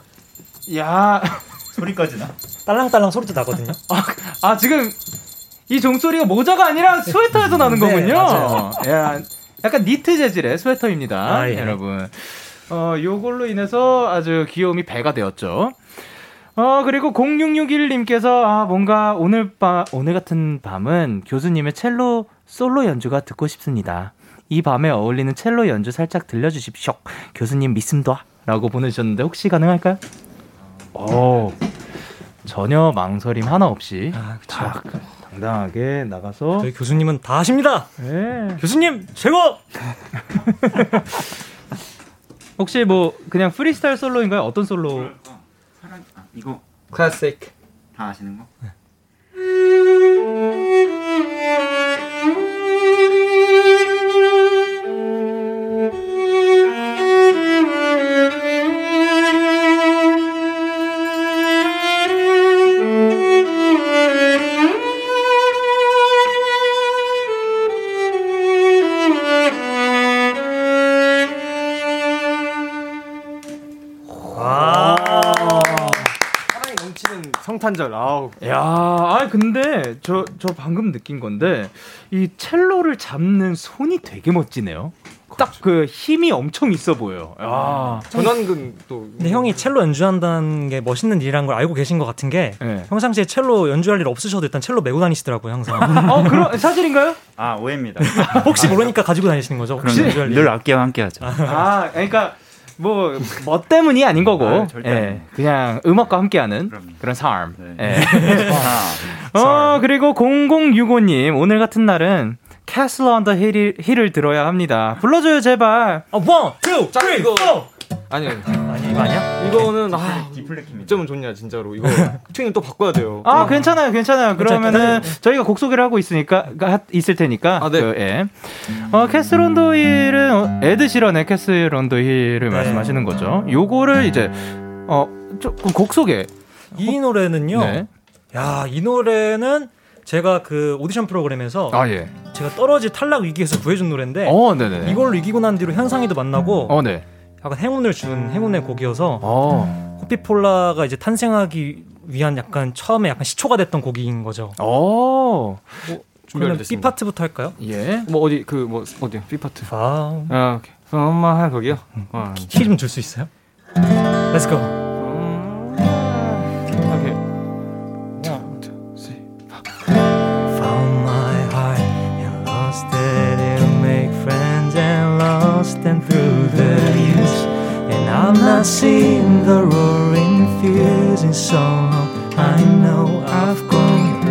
야, 소리까지 나. 딸랑딸랑 소리도 나거든요. 아 지금 이 종소리가 모자가 아니라 스웨터에서 나는 네, 거군요. 야, 약간 니트 재질의 스웨터입니다, 아, 예. 여러분. 어, 요걸로 인해서 아주 귀여움이 배가 되었죠. 어, 그리고 0661님께서, 아, 뭔가 오늘 밤, 오늘 같은 밤은 교수님의 첼로 솔로 연주가 듣고 싶습니다. 이 밤에 어울리는 첼로 연주 살짝 들려주십시오. 교수님 믿습니다. 라고 보내주셨는데 혹시 가능할까요? 오, 전혀 망설임 하나 없이 딱 당당하게 나가서 저희 교수님은 다 하십니다. 네. 교수님 최고. 혹시 뭐 그냥 프리스타일 솔로인가요? 어떤 솔로? 이거 클래식. 다 아시는 거? 아. 탄절. 아우. 야, 아 근데 저저 방금 느낀 건데 이 첼로를 잡는 손이 되게 멋지네요. 딱 그 힘이 엄청 있어 보여요. 야. 전완근 또. 근데 형이 첼로 연주한다는 게 멋있는 일이라는 걸 알고 계신 것 같은 게 네. 평상시에 첼로 연주할 일 없으셔도 일단 첼로 메고 다니시더라고요 항상. 어, 그런 사실인가요? 아 오해입니다. 혹시 모르니까 가지고 다니시는 거죠? 혹시 그럼 연주할 일? 늘 악기와 함께하죠. 아, 그러니까 뭐, 뭐 때문이 아닌 거고, 아, 예. 그냥 음악과 함께하는 그럼요. 그런 삶. 네. 예. 어, 그리고 0065님, 오늘 같은 날은 on the Hill을, Hill을 들어야 합니다. 불러줘요, 제발. 아, one, two, three, four. 아니, 아니. 아니 이거 아니야? 이거는, 아, 어쩌면 좋냐, 진짜로. 이거, 튜닝 또 바꿔야 돼요. 아, 괜찮아요, 괜찮아요. 그러면은 저희가 곡 소개를 하고 있으니까, 가- 있을 테니까. 아, 네. 그, 예. 어, Castle on the Hill은, 어, 에드 시런의 Castle on the Hill을 말씀하시는 거죠. 요거를 이제, 어, 좀, 그곡 소개. 이 노래는요. 네. 야, 이 노래는 제가 그 오디션 프로그램에서 아, 예. 제가 떨어질 탈락 위기에서 구해준 노래인데 어, 네네. 이걸로 이기고 난 뒤로 현상이도 만나고 어, 네. 약간 행운을 준 행운의 곡이어서 어. 호피폴라가 이제 탄생하기 위한 약간 처음에 약간 시초가 됐던 곡인 거죠. 어. 그러면 B. 파트부터 할까요? 예. 뭐, 어디, 그, 뭐, 어디요? B 파트. 아, 아, 오케이. 엄마 할 거기요? 아, 키좀 줄 수 있어요? Let's go. I'm seeing the roaring fears in so. I know I've grown,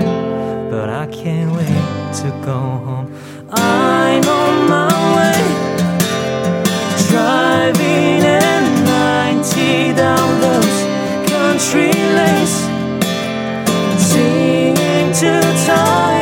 but I can't wait to go home. I'm on my way, driving at 90 down those country lanes singing to tiny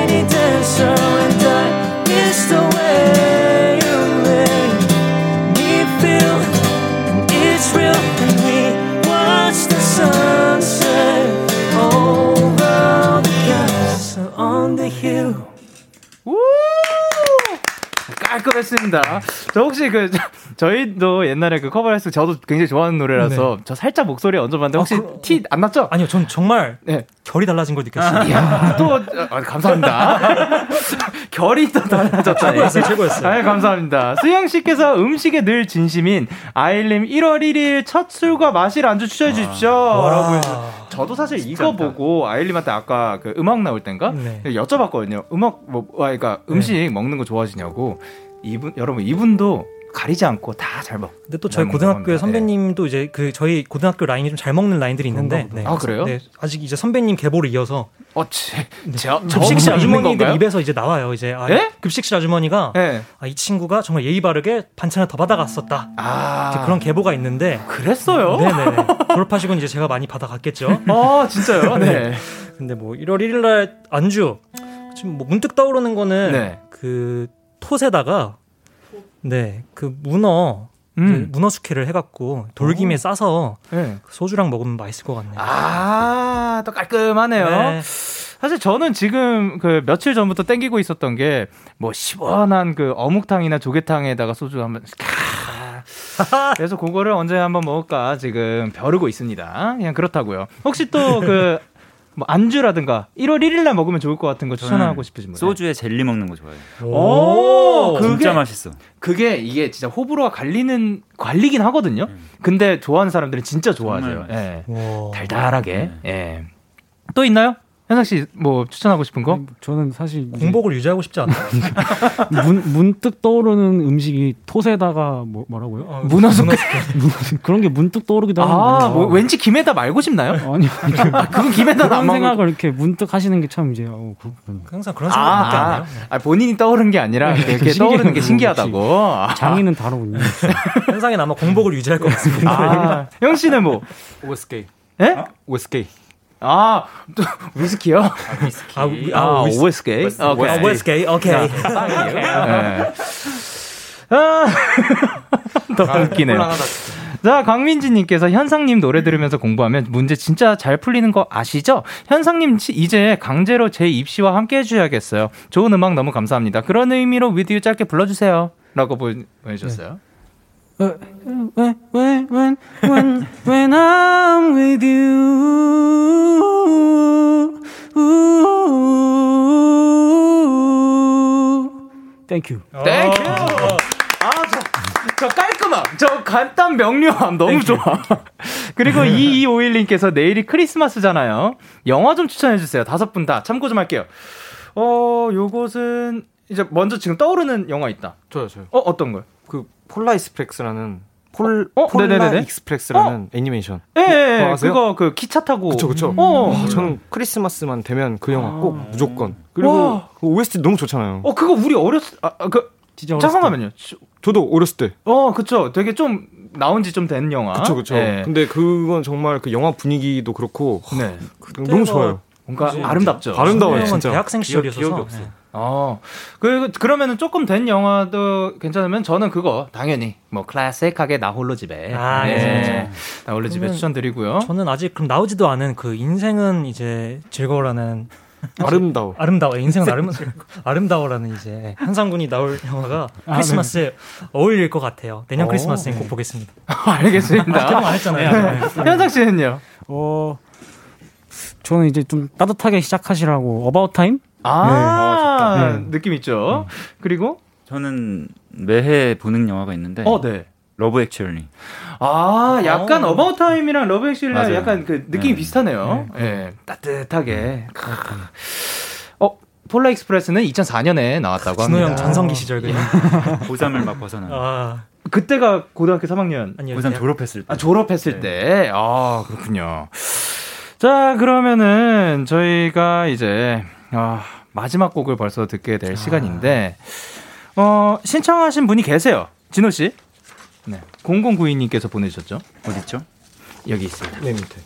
깔끔했습니다. 저 혹시 그 저- 저희도 옛날에 그 커버를 했을 때 저도 굉장히 좋아하는 노래라서 저 살짝 목소리 얹어봤는데 혹시 티안 났죠? 아니요 전 정말 네. 결이 달라진 걸 느꼈어요 이야, 또 아, 감사합니다. 결이 또 달라졌다니. 최고였어요, 최고였어요. 아, 감사합니다. 수영 씨께서 음식에 늘 진심인 아일님 1월 1일 첫 술과 마실 안주 추천해 주십시오. 라고 해서 저도 사실 이거 보고 아일님한테 아까 그 음악 나올 땐가 네. 여쭤봤거든요. 음악 뭐 아, 그러니까 음식 먹는 거 좋아하시냐고. 이분 여러분 이분도 가리지 않고 다 잘 먹. 근데 또 저희 겁니다. 선배님도 이제 그 저희 고등학교 라인이 좀 잘 먹는 라인들이 있는데 네. 아, 그래요? 네, 아직 이제 선배님 계보를 이어서 어, 제, 저, 급식실 저 있는 아주머니들? 입에서 이제 나와요. 이제 아, 예? 급식실 아주머니가 네. 아, 이 친구가 정말 예의 바르게 반찬을 더 받아갔었다. 아 이제 그런 계보가 있는데 그랬어요? 네네 졸업하시고 이제 제가 많이 받아갔겠죠. 아 진짜요? 네. 근데 뭐 1월 1일 날 안주 지금 뭐 문득 떠오르는 거는 네. 그 톳에다가 네 그 문어 음. 그 문어 숙회를 해갖고 돌김에 싸서 네. 소주랑 먹으면 맛있을 것 같네요. 아, 또 깔끔하네요. 네. 사실 저는 지금 그 며칠 전부터 땡기고 있었던 게 뭐 시원한 그 어묵탕이나 조개탕에다가 소주 한번 캬. 그래서 그거를 언제 한번 먹을까 지금 벼르고 있습니다. 그냥 그렇다고요. 혹시 또 그 뭐 안주라든가 1월 1일 날 먹으면 좋을 것 같은 거 추천하고 싶으신 분? 소주에 젤리 먹는 거 좋아해요. 오, 그게 진짜 맛있어. 그게 이게 진짜 호불호가 갈리는 관리긴 하거든요. 근데 좋아하는 사람들은 진짜 좋아하죠. 정말 예. 와. 달달하게. 예. 또 있나요? 현상 씨 뭐 추천하고 싶은 거? 저는 사실 공복을 유지하고 싶지 않아요. 문, 문득 떠오르는 음식이 톳에다가 뭐, 뭐라고요? 어, 문어 숙 그런 게 문득 떠오르기도 아, 하는데 뭐 왠지 김에다 말고 싶나요? 아니 아, 그건 김에다 안 그런 생각을 이렇게 문득 하시는 게 참 이제 어, 그렇군. 항상 그런 생각밖에 안 아, 해요. 아, 아, 본인이 떠오른 게 아니라 이렇게 떠오르는 게 신기하다고. 아, 장인은 다르군요. 현상이 아마 공복을 유지할 것 같습니다. 아, 형 씨는 뭐? 오스케이. 예? 오스케이. 아, 또 위스키요? 아, 위- 아, 아, 위스- 오스케이. 오케이. 아, 웨스게이, 오케이. 네. 아, 너무 웃기네요. 곤란하다, 자, 강민지님께서 현상님 노래 들으면서 공부하면 문제 진짜 잘 풀리는 거 아시죠? 현상님 치- 이제 강제로 제 입시와 함께 해주셔야겠어요. 좋은 음악 너무 감사합니다. 그런 의미로 With You 짧게 불러주세요. 라고 보- 보내주셨어요. When, when, when, when, when I'm with you. Thank you. Thank you! 아, 저, 저 깔끔함, 저 간단 명료함 너무 좋아. 그리고 2251님께서 내일이 크리스마스잖아요. 영화 좀 추천해주세요. 다섯 분 다 참고 좀 할게요. 어, 요것은 이제 먼저 지금 떠오르는 영화 있다. 저요, 저요. 어, 어떤 거요? 그 Polar Express라는 폴 어? Polar 네네네네. Express라는 애니메이션. 예, 예, 예. 그거 아세요? 그거 그 기차 타고. 그쵸 그쵸. 어. 와, 저는 크리스마스만 되면 그 영화 꼭 무조건. 그리고 와. 그 OST 너무 좋잖아요. 어, 그거 우리 어렸을, 아, 아, 그, 진짜 어렸을 잠깐만요. 저도 어렸을 때. 어, 그쵸. 되게 좀, 나온 지 좀 된 영화. 그쵸 그쵸. 예. 근데 그건 정말 그 영화 분위기도 그렇고 네. 너무 좋아요. 뭔가 아름답죠. 아름다워요 형은 진짜. 대학생 시절이어서. 기억이 없어요. 어, 그, 그러면은 조금 된 영화도 괜찮으면 저는 그거, 당연히, 뭐, 클래식하게 나 홀로 집에. 아, 네. 그죠, 나 홀로 집에 추천드리고요. 저는 아직 그럼 나오지도 않은 그 인생은 이제 즐거워라는 아름다워. 아름다워 인생은 아름 아름다워라는 이제 한상군이 나올 영화가 크리스마스에 어울릴 것 같아요. 내년 오. 크리스마스엔 꼭 보겠습니다. 알겠습니다. 개봉 안 했잖아요. 현상 씨는요? 어, 저는 이제 좀 따뜻하게 시작하시라고 About Time? 아, 네. 어, 좋다. 느낌 있죠. 그리고, 저는 매해 보는 영화가 있는데 어, 네. Love Actually. 아, 약간 어. About Time이랑 Love Actually랑. 약간 그 느낌이 네. 비슷하네요. 예. 따뜻하게. 크. 어, Polar Express는 2004년에 나왔다고 합니다. 형 전성기 시절 그. 고3을 막 벗어나는. 아 그때가 고등학교 3학년. 아니요. 고3 대학- 졸업했을 때. 아, 졸업했을 때. 아, 그렇군요. 자, 그러면은 저희가 이제 아, 마지막 곡을 벌써 듣게 될 시간인데 어, 신청하신 분이 계세요. 진호 씨. 네. 0092님께서 보내주셨죠. 어딨죠? 여기 있습니다. 네 밑에.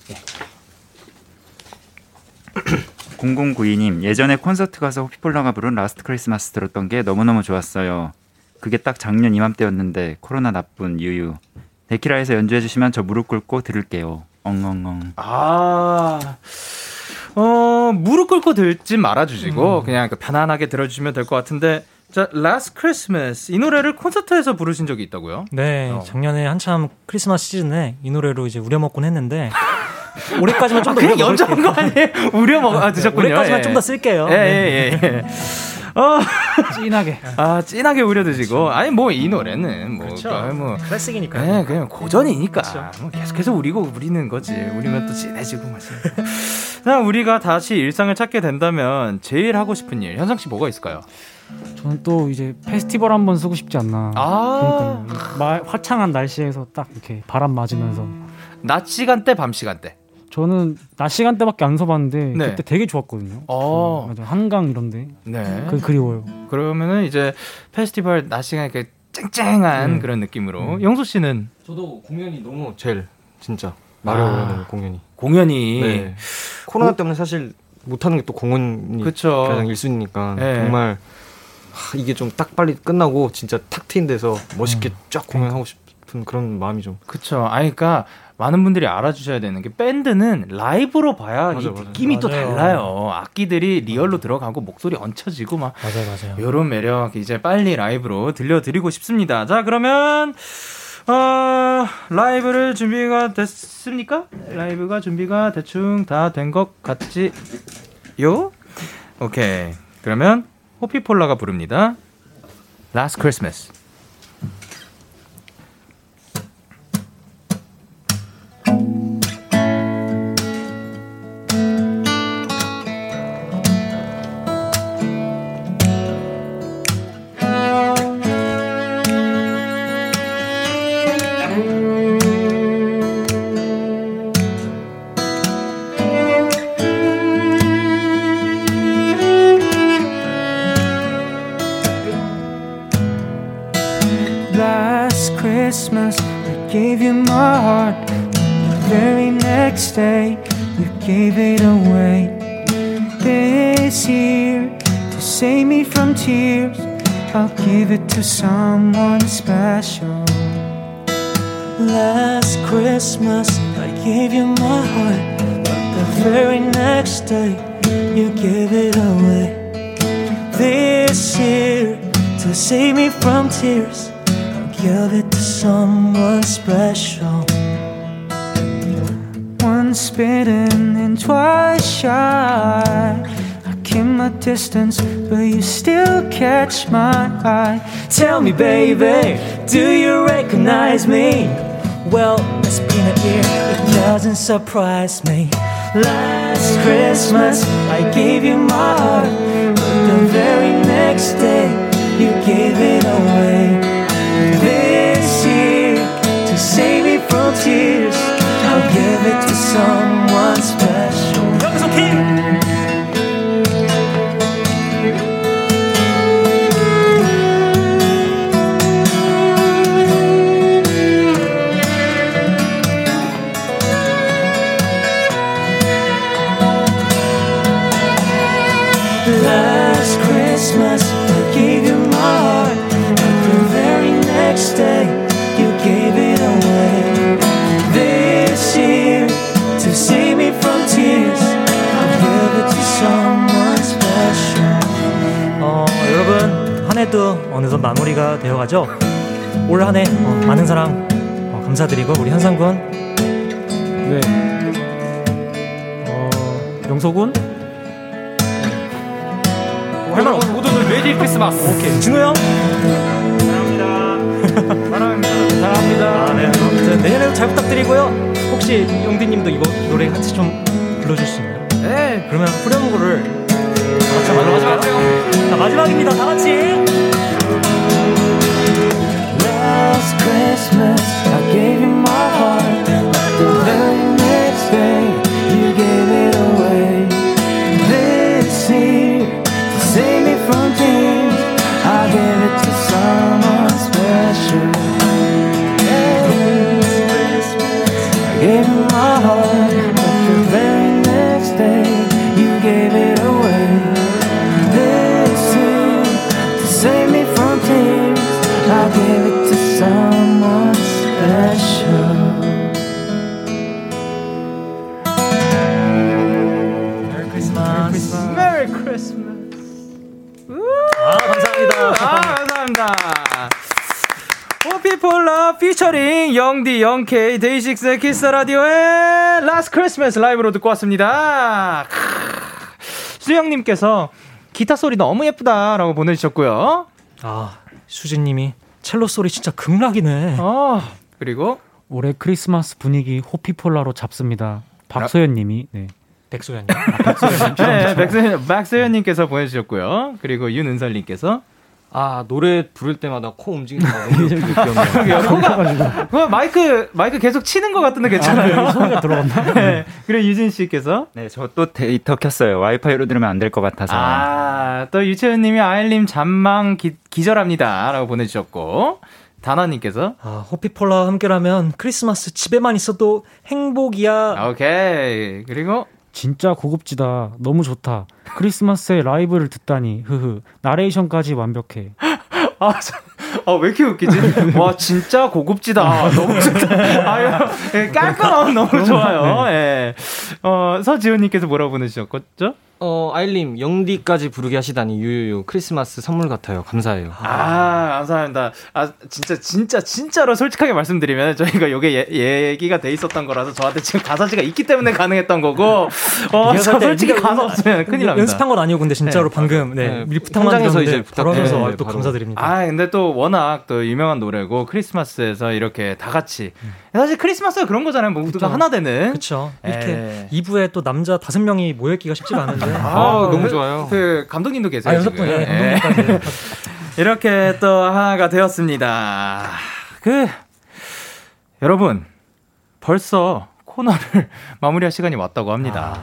0092님 예전에 콘서트 가서 호피폴라가 부른 Last Christmas 들었던 게 너무너무 좋았어요. 그게 딱 작년 이맘때였는데 코로나 나쁜 유유. 데키라에서 연주해 주시면 저 무릎 꿇고 들을게요. 엉엉엉. 아, 어, 무릎 꿇고 듣지 말아주시고, 그냥 그 편안하게 들어주시면 될 것 같은데, 자, Last Christmas. 이 노래를 콘서트에서 부르신 적이 있다고요? 네, 어. 작년에 한참 크리스마스 시즌에 이 노래로 이제 우려먹곤 했는데 올해까지만 좀더 그냥 우려먹을게요. 연주한 거 아니에요? 우려 먹, 아, 드셨군요. 올해까지만 예. 좀더 쓸게요. 예, 예, 예. 예. 어, 진하게. 아, 진하게 우려 드시고. 아니, 뭐, 이 노래는, 뭐, 그렇죠. 그, 뭐. 클래식이니까요. 네, 그냥 고전이니까. 뭐 계속해서 우리고 우리는 거지. 우리면 또 진해지고 마시고. 자, 우리가 다시 일상을 찾게 된다면 제일 하고 싶은 일, 현상 씨 뭐가 있을까요? 저는 또 이제 페스티벌 한번 쓰고 싶지 않나. 아. 마- 화창한 날씨에서 딱 이렇게 바람 맞으면서. 낮 시간대, 밤 시간대. 저는 낮 시간대밖에 안 서봤는데 네. 그때 되게 좋았거든요. 어, 맞아 한강 이런데 네. 그 그리워요. 그러면은 이제 페스티벌 낮 시간에 이렇게 쨍쨍한 네. 그런 느낌으로. 영수 씨는 저도 공연이 너무 제일 진짜 마려워요 아. 공연이. 공연이. 네. 코로나 때문에 사실 못하는 게 또 공연이 그쵸. 가장 1순위니까 네. 정말 하, 이게 좀 딱 빨리 끝나고 진짜 탁 트인 데서 멋있게 음. 쫙 공연하고 싶 은 그런 마음이 좀 그쵸. 아니, 그니까, 많은 분들이 알아주셔야 되는 게, 밴드는 라이브로 봐야 맞아, 이 맞아. 느낌이 또 맞아요. 달라요. 악기들이 real로 들어가고, 목소리 얹혀지고, 막, 맞아요, 맞아요. 요런 매력, 이제 빨리 라이브로 들려드리고 싶습니다. 자, 그러면, 어, 라이브를 준비가 됐습니까? 라이브가 준비가 대충 다 된 것 같지요? 오케이. 그러면, 호피폴라가 부릅니다. Last Christmas. Baby, do you recognize me? Well, it's been a year, it doesn't surprise me. Last Christmas, I gave you my heart, but the very next day, you gave it away. 어, 호피폴라 피처링 영디 영케이 데이식스의 키스 라디오의 Last Christmas 라이브로 듣고 왔습니다. 크, 수영님께서 기타 소리 너무 예쁘다라고 보내주셨고요. 아 수진님이 첼로 소리 진짜 극락이네. 어 그리고 올해 크리스마스 분위기 호피폴라로 잡습니다. 박소연님이 네. 백소연님. 네, 백소연, 박소연님께서 보내주셨고요. 그리고 윤은설님께서 아 노래 부를 때마다 코 움직이는 거 너무 그러게요. 그거 마이크 마이크 계속 치는 것 같은데 괜찮아요? 소리가 들어갔나? 네. 그리고 유진 씨께서 네, 저 또 데이터 켰어요. 와이파이로 들으면 안 될 것 같아서. 아, 또 유채연님이 아일님 잠망 기, 기절합니다라고 보내주셨고 다나님께서 아 호피폴라 함께라면 크리스마스 집에만 있어도 행복이야. 오케이 그리고 진짜 고급지다. 너무 좋다. 크리스마스에 라이브를 듣다니. 흐흐. 나레이션까지 완벽해. 아, 저, 아, 왜 이렇게 웃기지? 와, 진짜 고급지다. 너무 좋다. 아유, 예, 깔끔하고 너무 좋아요. 예. 어, 서지훈님께서 뭐라고 보내주셨죠? 어 아일님 영디까지 부르게 하시다니 유유유 크리스마스 선물 같아요 감사해요 아, 감사합니다. 아, 진짜, 진짜, 진짜로 솔직하게 말씀드리면 저희가 요게 예, 얘기가 돼 있었던 거라서 저한테 지금 가사지가 있기 때문에 가능했던 거고, 어, 얘기할 저때 솔직히 가사 없으면 큰일 납니다. 연습한 건 아니고 근데 진짜로 네. 방금 네, 네, 미리 부탁만 현장에서 드렸는데 이제 바로 하면서 부탁- 아, 네, 또. 감사드립니다. 아, 근데 또 워낙 또 유명한 노래고 크리스마스에서 이렇게 다 같이 사실 크리스마스가 그런 거잖아요. 뭐 모두가 그쵸. 하나 되는. 그렇죠. 이렇게 에. 2부에 또 남자 다섯 명이 모여있기가 쉽지가 않은데. 아, 너무 그- 좋아요. 그 감독님도 계세요. 아, 여섯. 분, 예, 예. 감독님까지. 이렇게 또 하나가 되었습니다. 그 여러분 벌써 코너를 마무리할 시간이 왔다고 합니다.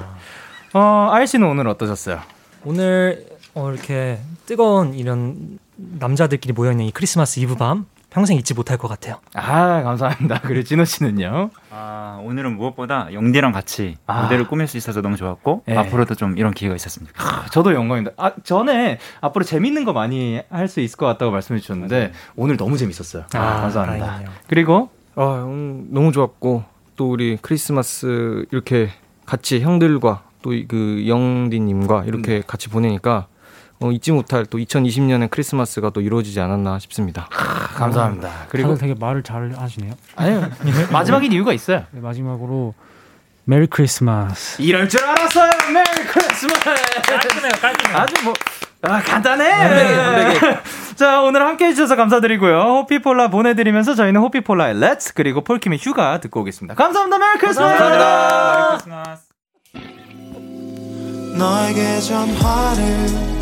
어, 아이 씨는 오늘 어떠셨어요? 오늘 어, 이렇게 뜨거운 이런 남자들끼리 모여있는 이 크리스마스 이브 밤 평생 잊지 못할 것 같아요. 아, 감사합니다. 그리고 진호 씨는요? 아, 오늘은 무엇보다 영디랑 같이 아. 무대를 꾸밀 수 있어서 너무 좋았고 네. 앞으로도 좀 이런 기회가 있었으면 좋겠어요. 아, 저도 영광입니다. 아, 전에 앞으로 재밌는 거 많이 할 수 있을 것 같다고 말씀해 주셨는데 오늘 너무 재밌었어요. 아, 감사합니다. 다행이네요. 그리고 아, 음, 너무 좋았고 또 우리 크리스마스 이렇게 같이 형들과 또 그 영디님과 이렇게 같이 보내니까 어, 잊지 못할 또 2020년의 크리스마스가 또 이루어지지 않았나 싶습니다. 감사합니다. 그리고 그리고 되게 말을 잘 하시네요. 아니요 마지막인 이유가 있어요. 네, 마지막으로 Merry Christmas. 이럴 줄 알았어요. Merry Christmas. 깔끔해요, 깔끔해요. 아주 뭐 아, 간단해. 자, 오늘 함께 해주셔서 감사드리고요. 호피폴라 보내드리면서 저희는 호피폴라의 Let's 그리고 폴킴의 휴가 듣고 오겠습니다. 감사합니다. 메리 크리스마스. 크리스마스. 너에게 전화를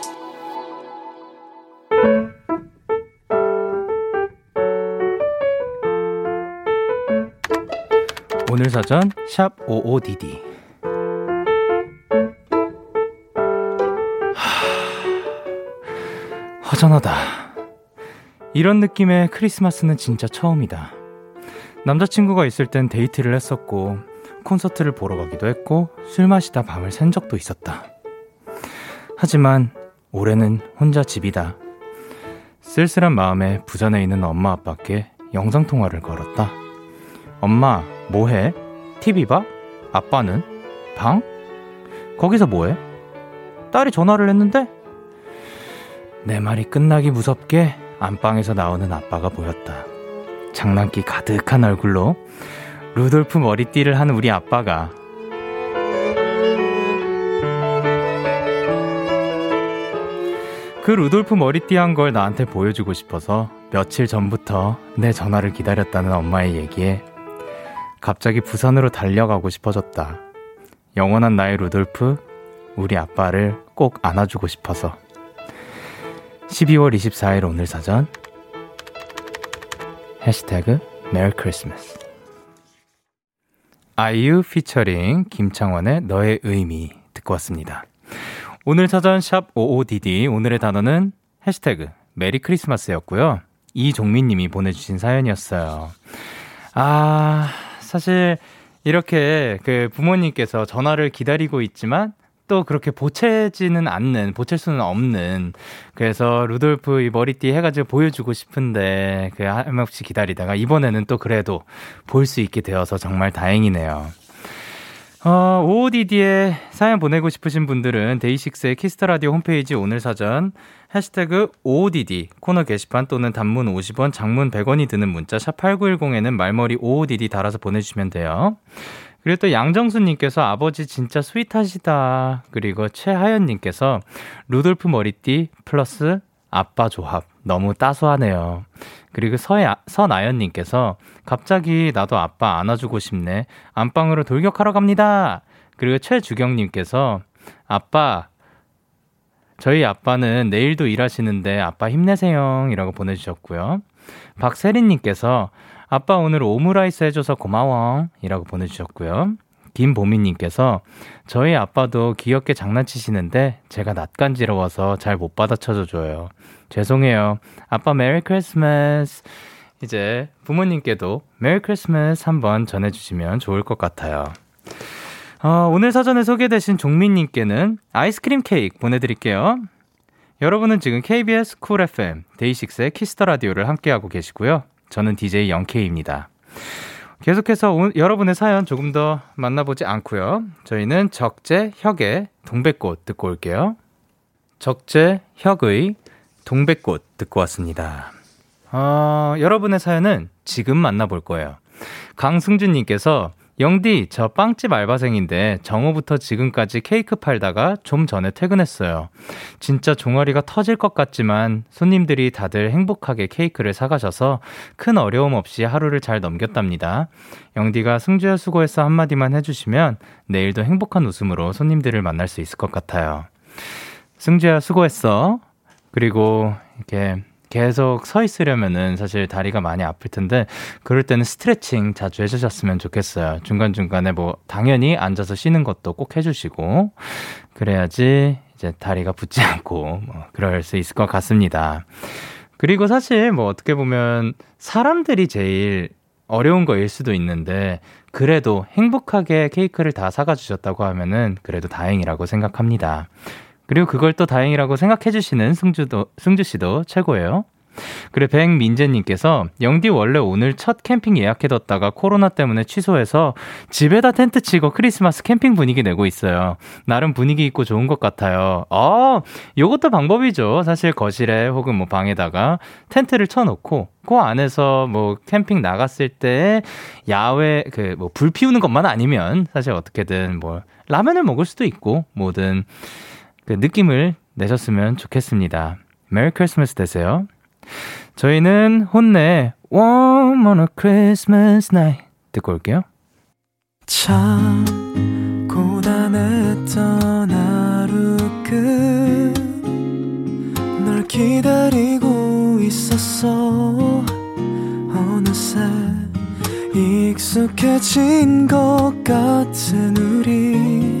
오늘 사전 샵 55DD 하... 허전하다. 이런 느낌의 크리스마스는 진짜 처음이다. 남자친구가 있을 땐 데이트를 했었고 콘서트를 보러 가기도 했고 술 마시다 밤을 샌 적도 있었다. 하지만 올해는 혼자 집이다. 쓸쓸한 마음에 부산에 있는 엄마 아빠께 영상통화를 걸었다. 엄마, 뭐해? TV 봐? 아빠는? 방? 거기서 뭐해? 딸이 전화를 했는데? 내 말이 끝나기 무섭게 안방에서 나오는 아빠가 보였다. 장난기 가득한 얼굴로 루돌프 머리띠를 한 우리 아빠가 그 루돌프 머리띠 한 걸 나한테 보여주고 싶어서 며칠 전부터 내 전화를 기다렸다는 엄마의 얘기에 갑자기 부산으로 달려가고 싶어졌다. 영원한 나의 루돌프, 우리 아빠를 꼭 안아주고 싶어서. 12월 24일 오늘 사전 해시태그 메리 크리스마스 아이유 피처링 김창완의 너의 의미 듣고 왔습니다. 오늘 사전 샵 OODD 오늘의 단어는 해시태그 메리 크리스마스였고요. 이종민 님이 보내주신 사연이었어요. 아, 사실 이렇게 그 부모님께서 전화를 기다리고 있지만 또 그렇게 보채지는 않는, 보챌 수는 없는. 그래서 루돌프 이 머리띠 해가지고 보여주고 싶은데 그 하염없이 기다리다가 이번에는 또 그래도 볼 수 있게 되어서 정말 다행이네요. 어, OODD에 사연 보내고 싶으신 분들은 데이식스의 키스 더 라디오 홈페이지 오늘 사전 해시태그 OODD 코너 게시판 또는 단문 50원, 장문 100원이 드는 문자 샵 8910에는 말머리 OODD 달아서 보내주시면 돼요. 그리고 또 양정수님께서 아버지 진짜 스윗하시다. 그리고 최하연님께서 루돌프 머리띠 플러스 아빠 조합 너무 따스하네요. 그리고 서야, 서나연님께서 갑자기 나도 아빠 안아주고 싶네. 안방으로 돌격하러 갑니다. 그리고 최주경님께서 아빠 저희 아빠는 내일도 일하시는데 아빠 힘내세요. 이라고 보내주셨고요. 박세린님께서 아빠 오늘 오므라이스 해줘서 고마워. 이라고 보내주셨고요. 김보미님께서 저희 아빠도 귀엽게 장난치시는데 제가 낯간지러워서 잘 못 받아쳐줘요. 죄송해요. 아빠 메리 크리스마스. 이제 부모님께도 메리 크리스마스 한번 전해주시면 좋을 것 같아요. 어, 오늘 사전에 소개되신 종민님께는 아이스크림 케이크 보내드릴게요. 여러분은 지금 KBS 쿨 FM 데이식스의 키스 더 라디오를 함께하고 계시고요. 저는 DJ 영케이입니다. 계속해서 오, 여러분의 사연 조금 더 만나보지 않고요. 저희는 적재 혁의 동백꽃 듣고 올게요. 적재 혁의 동백꽃 듣고 왔습니다. 어, 여러분의 사연은 지금 만나볼 거예요. 강승준님께서 영디, 저 빵집 알바생인데 정오부터 지금까지 케이크 팔다가 좀 전에 퇴근했어요. 진짜 종아리가 터질 것 같지만 손님들이 다들 행복하게 케이크를 사가셔서 큰 어려움 없이 하루를 잘 넘겼답니다. 영디가 승주야 수고했어 한마디만 해주시면 내일도 행복한 웃음으로 손님들을 만날 수 있을 것 같아요. 승주야 수고했어. 그리고 이렇게 계속 서 있으려면은 사실 다리가 많이 아플 텐데 그럴 때는 스트레칭 자주 해주셨으면 좋겠어요. 중간중간에 뭐 당연히 앉아서 쉬는 것도 꼭 해주시고 그래야지 이제 다리가 붓지 않고 뭐 그럴 수 있을 것 같습니다. 그리고 사실 뭐 어떻게 보면 사람들이 제일 어려운 거일 수도 있는데 그래도 행복하게 케이크를 다 사가 주셨다고 하면은 그래도 다행이라고 생각합니다. 그리고 그걸 또 다행이라고 생각해 주시는 승주도 승주 씨도 최고예요. 그래 백민재님께서 영디 원래 오늘 첫 캠핑 예약해뒀다가 코로나 때문에 취소해서 집에다 텐트 치고 크리스마스 캠핑 분위기 내고 있어요. 나름 분위기 있고 좋은 것 같아요. 어, 요것도 방법이죠. 사실 거실에 혹은 뭐 방에다가 텐트를 쳐놓고 그 안에서 뭐 캠핑 나갔을 때 야외 그 뭐 불 피우는 것만 아니면 사실 어떻게든 뭐 라면을 먹을 수도 있고 뭐든 그 느낌을 내셨으면 좋겠습니다. 메리 크리스마스 되세요. 저희는 혼내 Warm on a Christmas night 듣고 올게요. 참 고단했던 하루 끝널 기다리고 있었어 어느새 익숙해진 것 같은 우리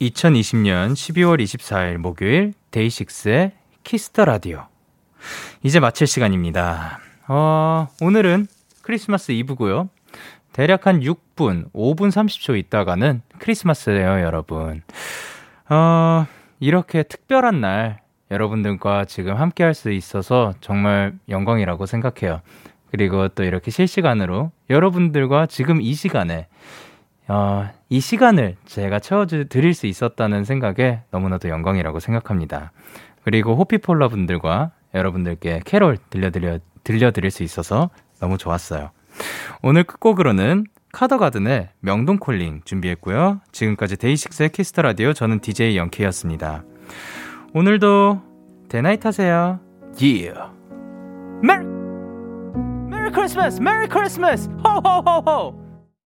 2020년 12월 24일 목요일 데이식스의 키스 더 라디오. 이제 마칠 시간입니다. 어, 오늘은 크리스마스 이브고요. 대략 한 6분, 5분 30초 있다가는 크리스마스예요, 여러분. 어, 이렇게 특별한 날 여러분들과 지금 함께 할 수 있어서 정말 영광이라고 생각해요. 그리고 또 이렇게 실시간으로 여러분들과 지금 이 시간에 어, 이 시간을 제가 채워드릴 수 있었다는 생각에 너무나도 영광이라고 생각합니다. 그리고 호피폴라 분들과 여러분들께 캐롤 들려드려, 들려드릴 수 있어서 너무 좋았어요. 오늘 끝곡으로는 카더가든의 명동콜링 준비했고요. 지금까지 데이식스의 키스 더 라디오 저는 DJ 영케이였습니다. 오늘도 대나잇 하세요. Yeah. 메리 메리 크리스마스! 메리 크리스마스! 호호호호!